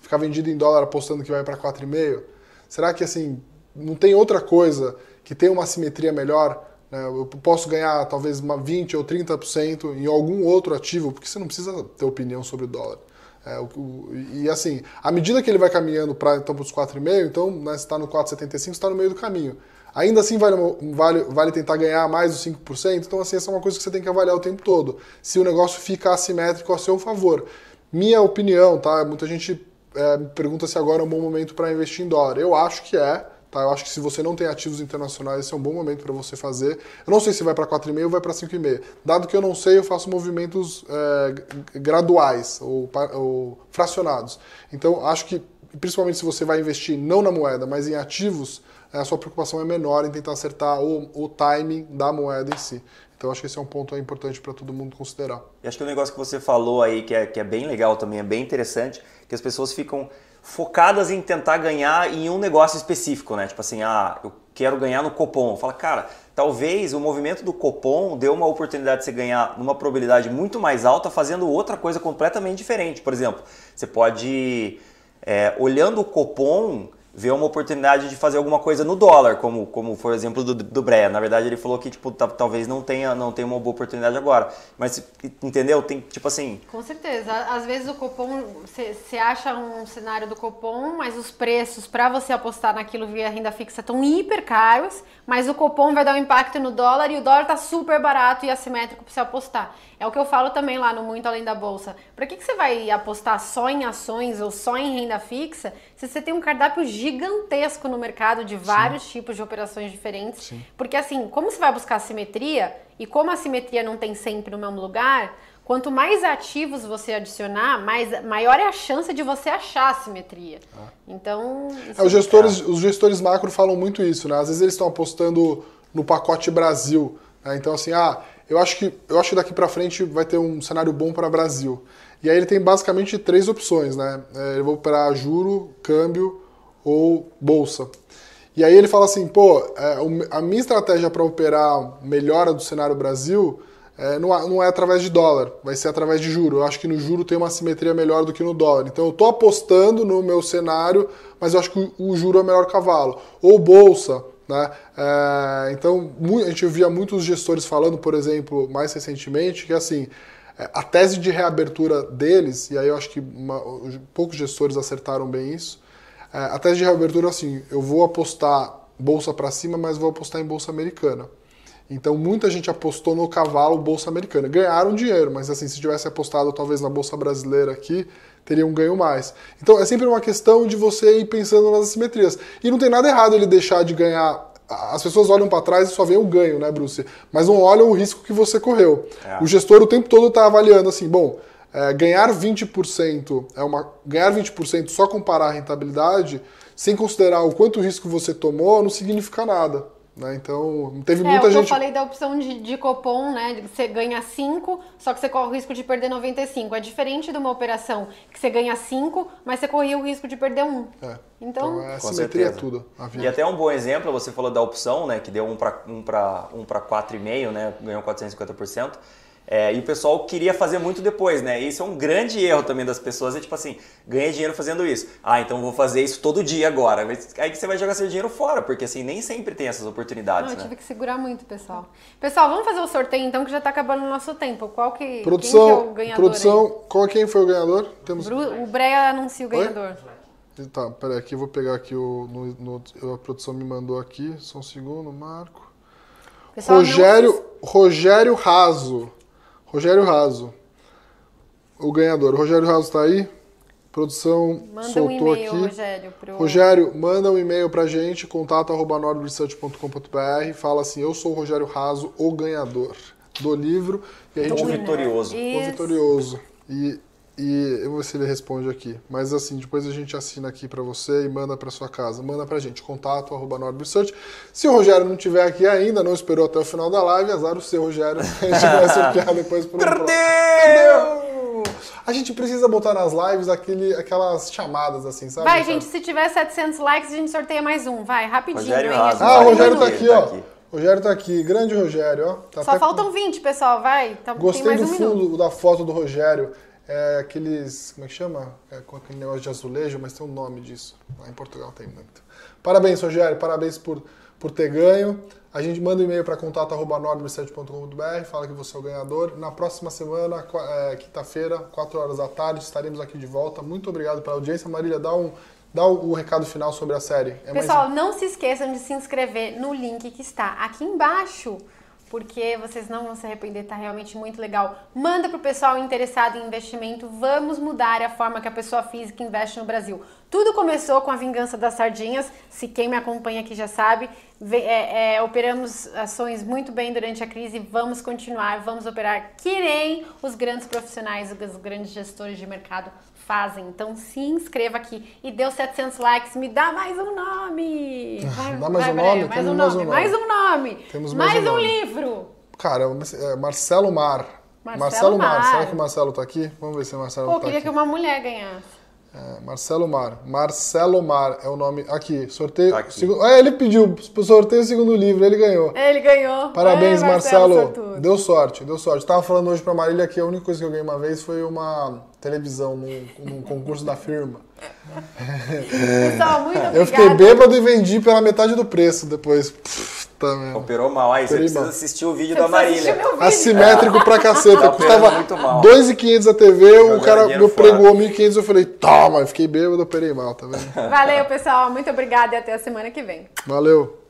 Speaker 2: ficar vendido em dólar apostando que vai para 4,5? Será que assim, não tem outra coisa que tem uma simetria melhor? Né? Eu posso ganhar talvez uma 20% ou 30% em algum outro ativo, porque você não precisa ter opinião sobre o dólar. É, o, o, e assim, à medida que ele vai caminhando para então, os 4,5, então né, você está no 4,75, você está no meio do caminho. Ainda assim vale, vale, vale tentar ganhar mais dos 5%, então assim, essa é uma coisa que você tem que avaliar o tempo todo. Se o negócio fica assimétrico a seu favor. Minha opinião, tá? Muita gente é, pergunta se agora é um bom momento para investir em dólar. Eu acho que é. Tá? Eu acho que se você não tem ativos internacionais, esse é um bom momento para você fazer. Eu não sei se vai para 4,5 ou vai para 5,5. Dado que eu não sei, eu faço movimentos é, graduais ou, ou fracionados. Então, acho que, principalmente se você vai investir não na moeda, mas em ativos, a sua preocupação é menor em tentar acertar o, o timing da moeda em si. Então acho que esse é um ponto importante para todo mundo considerar.
Speaker 3: E acho que o negócio que você falou aí, que é, que é bem legal também, é bem interessante, que as pessoas ficam focadas em tentar ganhar em um negócio específico, né? Tipo assim, ah, eu quero ganhar no Copom. Fala, cara, talvez o movimento do Copom dê uma oportunidade de você ganhar numa probabilidade muito mais alta fazendo outra coisa completamente diferente. Por exemplo, você pode, é, olhando o Copom, vê uma oportunidade de fazer alguma coisa no dólar, como, como foi o exemplo do, do Breia. Na verdade, ele falou que tipo, talvez não tenha, não tenha uma boa oportunidade agora. Mas, entendeu? Tem, tipo assim...
Speaker 1: Com certeza. Às vezes o Copom, você acha um cenário do Copom, mas os preços para você apostar naquilo via renda fixa estão hiper caros, mas o Copom vai dar um impacto no dólar e o dólar tá super barato e assimétrico para você apostar. É o que eu falo também lá no Muito Além da Bolsa. Para que, que você vai apostar só em ações ou só em renda fixa se você tem um cardápio gigantesco no mercado de vários Sim. tipos de operações diferentes? Sim. Porque assim, como você vai buscar simetria e como a simetria não tem sempre no mesmo lugar, quanto mais ativos você adicionar, mais, maior é a chance de você achar a simetria. Ah. Então.
Speaker 2: É, os, gestores, os gestores macro falam muito isso, né? Às vezes eles estão apostando no pacote Brasil. Né? Então, assim, ah, eu acho que, eu acho que daqui para frente vai ter um cenário bom para o Brasil. E aí ele tem basicamente três opções, né? É, eu vou operar juro, câmbio ou bolsa. E aí ele fala assim, pô, é, a minha estratégia para operar melhora do cenário Brasil é, não, é através de dólar, vai ser através de juro. Eu acho que no juro tem uma simetria melhor do que no dólar. Então eu estou apostando no meu cenário, mas eu acho que o, juro é o melhor cavalo. Ou bolsa, né? Então, a gente via muitos gestores falando, por exemplo, mais recentemente, que assim, a tese de reabertura deles, e aí eu acho que uma, poucos gestores acertaram bem isso, é, a tese de reabertura assim, eu vou apostar bolsa para cima, mas vou apostar em bolsa americana. Então muita gente apostou no cavalo bolsa americana. Ganharam dinheiro, mas assim, se tivesse apostado talvez na bolsa brasileira aqui, teria um ganho mais. Então é sempre uma questão de você ir pensando nas assimetrias. E não tem nada errado ele deixar de ganhar. As pessoas olham para trás e só veem o ganho, né, Bruce? Mas não olham o risco que você correu. É. O gestor o tempo todo está avaliando assim, bom, é, ganhar 20% é uma ganhar 20% só comparar a rentabilidade, sem considerar o quanto risco você tomou, não significa nada. Né? Então, teve
Speaker 1: é,
Speaker 2: muita gente.
Speaker 1: Eu falei da opção de, de copom, né? Você ganha 5, só que você corre o risco de perder 95. É diferente de uma operação que você ganha 5, mas você corria o risco de perder 1. Um. É. Então, então
Speaker 2: é simetria é tudo.
Speaker 3: E até um bom exemplo, você falou da opção, né? Que deu 1 para um para um 4,5, né? Ganhou 450%. É, e o pessoal queria fazer muito depois, né? Isso é um grande erro também das pessoas, é tipo assim, ganhei dinheiro fazendo isso. Ah, então vou fazer isso todo dia agora. Aí que você vai jogar seu dinheiro fora, porque assim, nem sempre tem essas oportunidades,
Speaker 1: Não, eu
Speaker 3: né?
Speaker 1: tive que segurar muito, pessoal. Pessoal, vamos fazer o sorteio então, que já tá acabando o nosso tempo. Qual que,
Speaker 2: produção,
Speaker 1: quem que é o ganhador
Speaker 2: Produção, aí? qual quem foi o ganhador?
Speaker 1: Temos... O Breia anuncia o ganhador.
Speaker 2: Oi? Tá, peraí, aqui eu vou pegar aqui o. No, no, a produção me mandou aqui, só um segundo, Marco. Pessoal, Rogério, não... Rogério Raso. Rogério Raso, o ganhador. O Rogério Raso está aí? produção
Speaker 1: manda
Speaker 2: soltou
Speaker 1: um
Speaker 2: aqui.
Speaker 1: Rogério,
Speaker 2: pro... Rogério, manda um e-mail pra gente, contato.nordresearch.com.br fala assim, eu sou o Rogério Raso, o ganhador do livro.
Speaker 3: E a gente... O vitorioso.
Speaker 2: O vitorioso. E E eu vou ver se ele responde aqui. Mas assim, depois a gente assina aqui para você e manda para sua casa. Manda pra gente, contato arroba Research. Se o Rogério não estiver aqui ainda, não esperou até o final da live, azar o seu, Rogério. A gente vai sortear depois por um
Speaker 3: Perdeu!
Speaker 2: Perdeu! A gente precisa botar nas lives aquele, aquelas chamadas assim, sabe?
Speaker 1: Vai, gente, se tiver 700 likes, a gente sorteia mais um. Vai, rapidinho,
Speaker 3: Rogério
Speaker 1: hein?
Speaker 3: Raso.
Speaker 2: Ah, o Rogério tá
Speaker 3: ele
Speaker 2: aqui,
Speaker 3: tá
Speaker 2: ó.
Speaker 3: aqui.
Speaker 2: Rogério tá aqui, grande Rogério, ó. Tá
Speaker 1: Só
Speaker 2: até com-
Speaker 1: faltam 20, pessoal, vai. Tá, tem
Speaker 2: Gostei
Speaker 1: mais
Speaker 2: do
Speaker 1: um minuto.
Speaker 2: fundo da foto do Rogério. É aqueles. Como é que chama? É com aquele negócio de azulejo, mas tem um nome disso. Lá em Portugal tem muito. Parabéns, Rogério. Parabéns por, por ter ganho. A gente manda um e-mail para contato.nordresearch.com.br, fala que você é o ganhador. Na próxima semana, é, quinta-feira, 4 horas da tarde, estaremos aqui de volta. Muito obrigado pela audiência. Marília, dá, um, dá o, recado final sobre a série. É mais
Speaker 1: Pessoal, não se esqueçam de se inscrever no link que está aqui embaixo, porque vocês não vão se arrepender, tá realmente muito legal. Manda pro pessoal interessado em investimento, vamos mudar a forma que a pessoa física investe no Brasil. Tudo começou com a vingança das sardinhas, se quem me acompanha aqui já sabe. É, é, operamos ações muito bem durante a crise, vamos continuar, vamos operar que nem os grandes profissionais, os grandes gestores de mercado fazem. Então se inscreva aqui e deu 700 likes, me dá mais um nome. Vai,
Speaker 2: Dá mais
Speaker 1: vai,
Speaker 2: um nome?
Speaker 1: mais
Speaker 2: Temos
Speaker 1: um
Speaker 2: mais
Speaker 1: nome,
Speaker 2: um
Speaker 1: mais
Speaker 2: nome.
Speaker 1: um nome,
Speaker 2: Temos mais
Speaker 1: mais
Speaker 2: um
Speaker 1: um
Speaker 2: nome.
Speaker 1: livro.
Speaker 2: Cara, é Marcelo Mar.
Speaker 1: Marcelo
Speaker 2: Mar.
Speaker 1: Mar.
Speaker 2: Será que o Marcelo tá aqui? Vamos ver se o Marcelo
Speaker 1: Pô,
Speaker 2: tá
Speaker 1: queria
Speaker 2: aqui.
Speaker 1: que uma mulher ganhasse.
Speaker 2: É, Marcelo Mar. Marcelo Mar é o nome. Aqui, sorteio.
Speaker 3: Tá aqui.
Speaker 2: Segu- É, ele pediu sorteio o segundo livro, ele ganhou.
Speaker 1: Ele ganhou.
Speaker 2: Parabéns,
Speaker 1: Ai,
Speaker 2: Marcelo.
Speaker 1: sortudo.
Speaker 2: Deu sorte, deu sorte. Tava falando hoje pra Marília que a única coisa que eu ganhei uma vez foi uma televisão num, num concurso da firma.
Speaker 1: Pessoal, muito obrigada.
Speaker 2: Eu fiquei bêbado e vendi pela metade do preço depois. Puta, meu.
Speaker 3: Operou mal. Aí você
Speaker 2: Operei
Speaker 3: precisa
Speaker 2: mal.
Speaker 3: assistir o vídeo
Speaker 1: Você
Speaker 3: da Marília.
Speaker 1: vídeo.
Speaker 2: Assimétrico pra caceta.
Speaker 3: Tá
Speaker 2: Custava
Speaker 3: operando muito mal.
Speaker 2: 2.500 a TV, o cara me pregou 1.500 eu falei, toma, eu fiquei bêbado, operei mal, tá vendo?
Speaker 1: Valeu, pessoal. Muito obrigada e até a semana que vem.
Speaker 2: Valeu.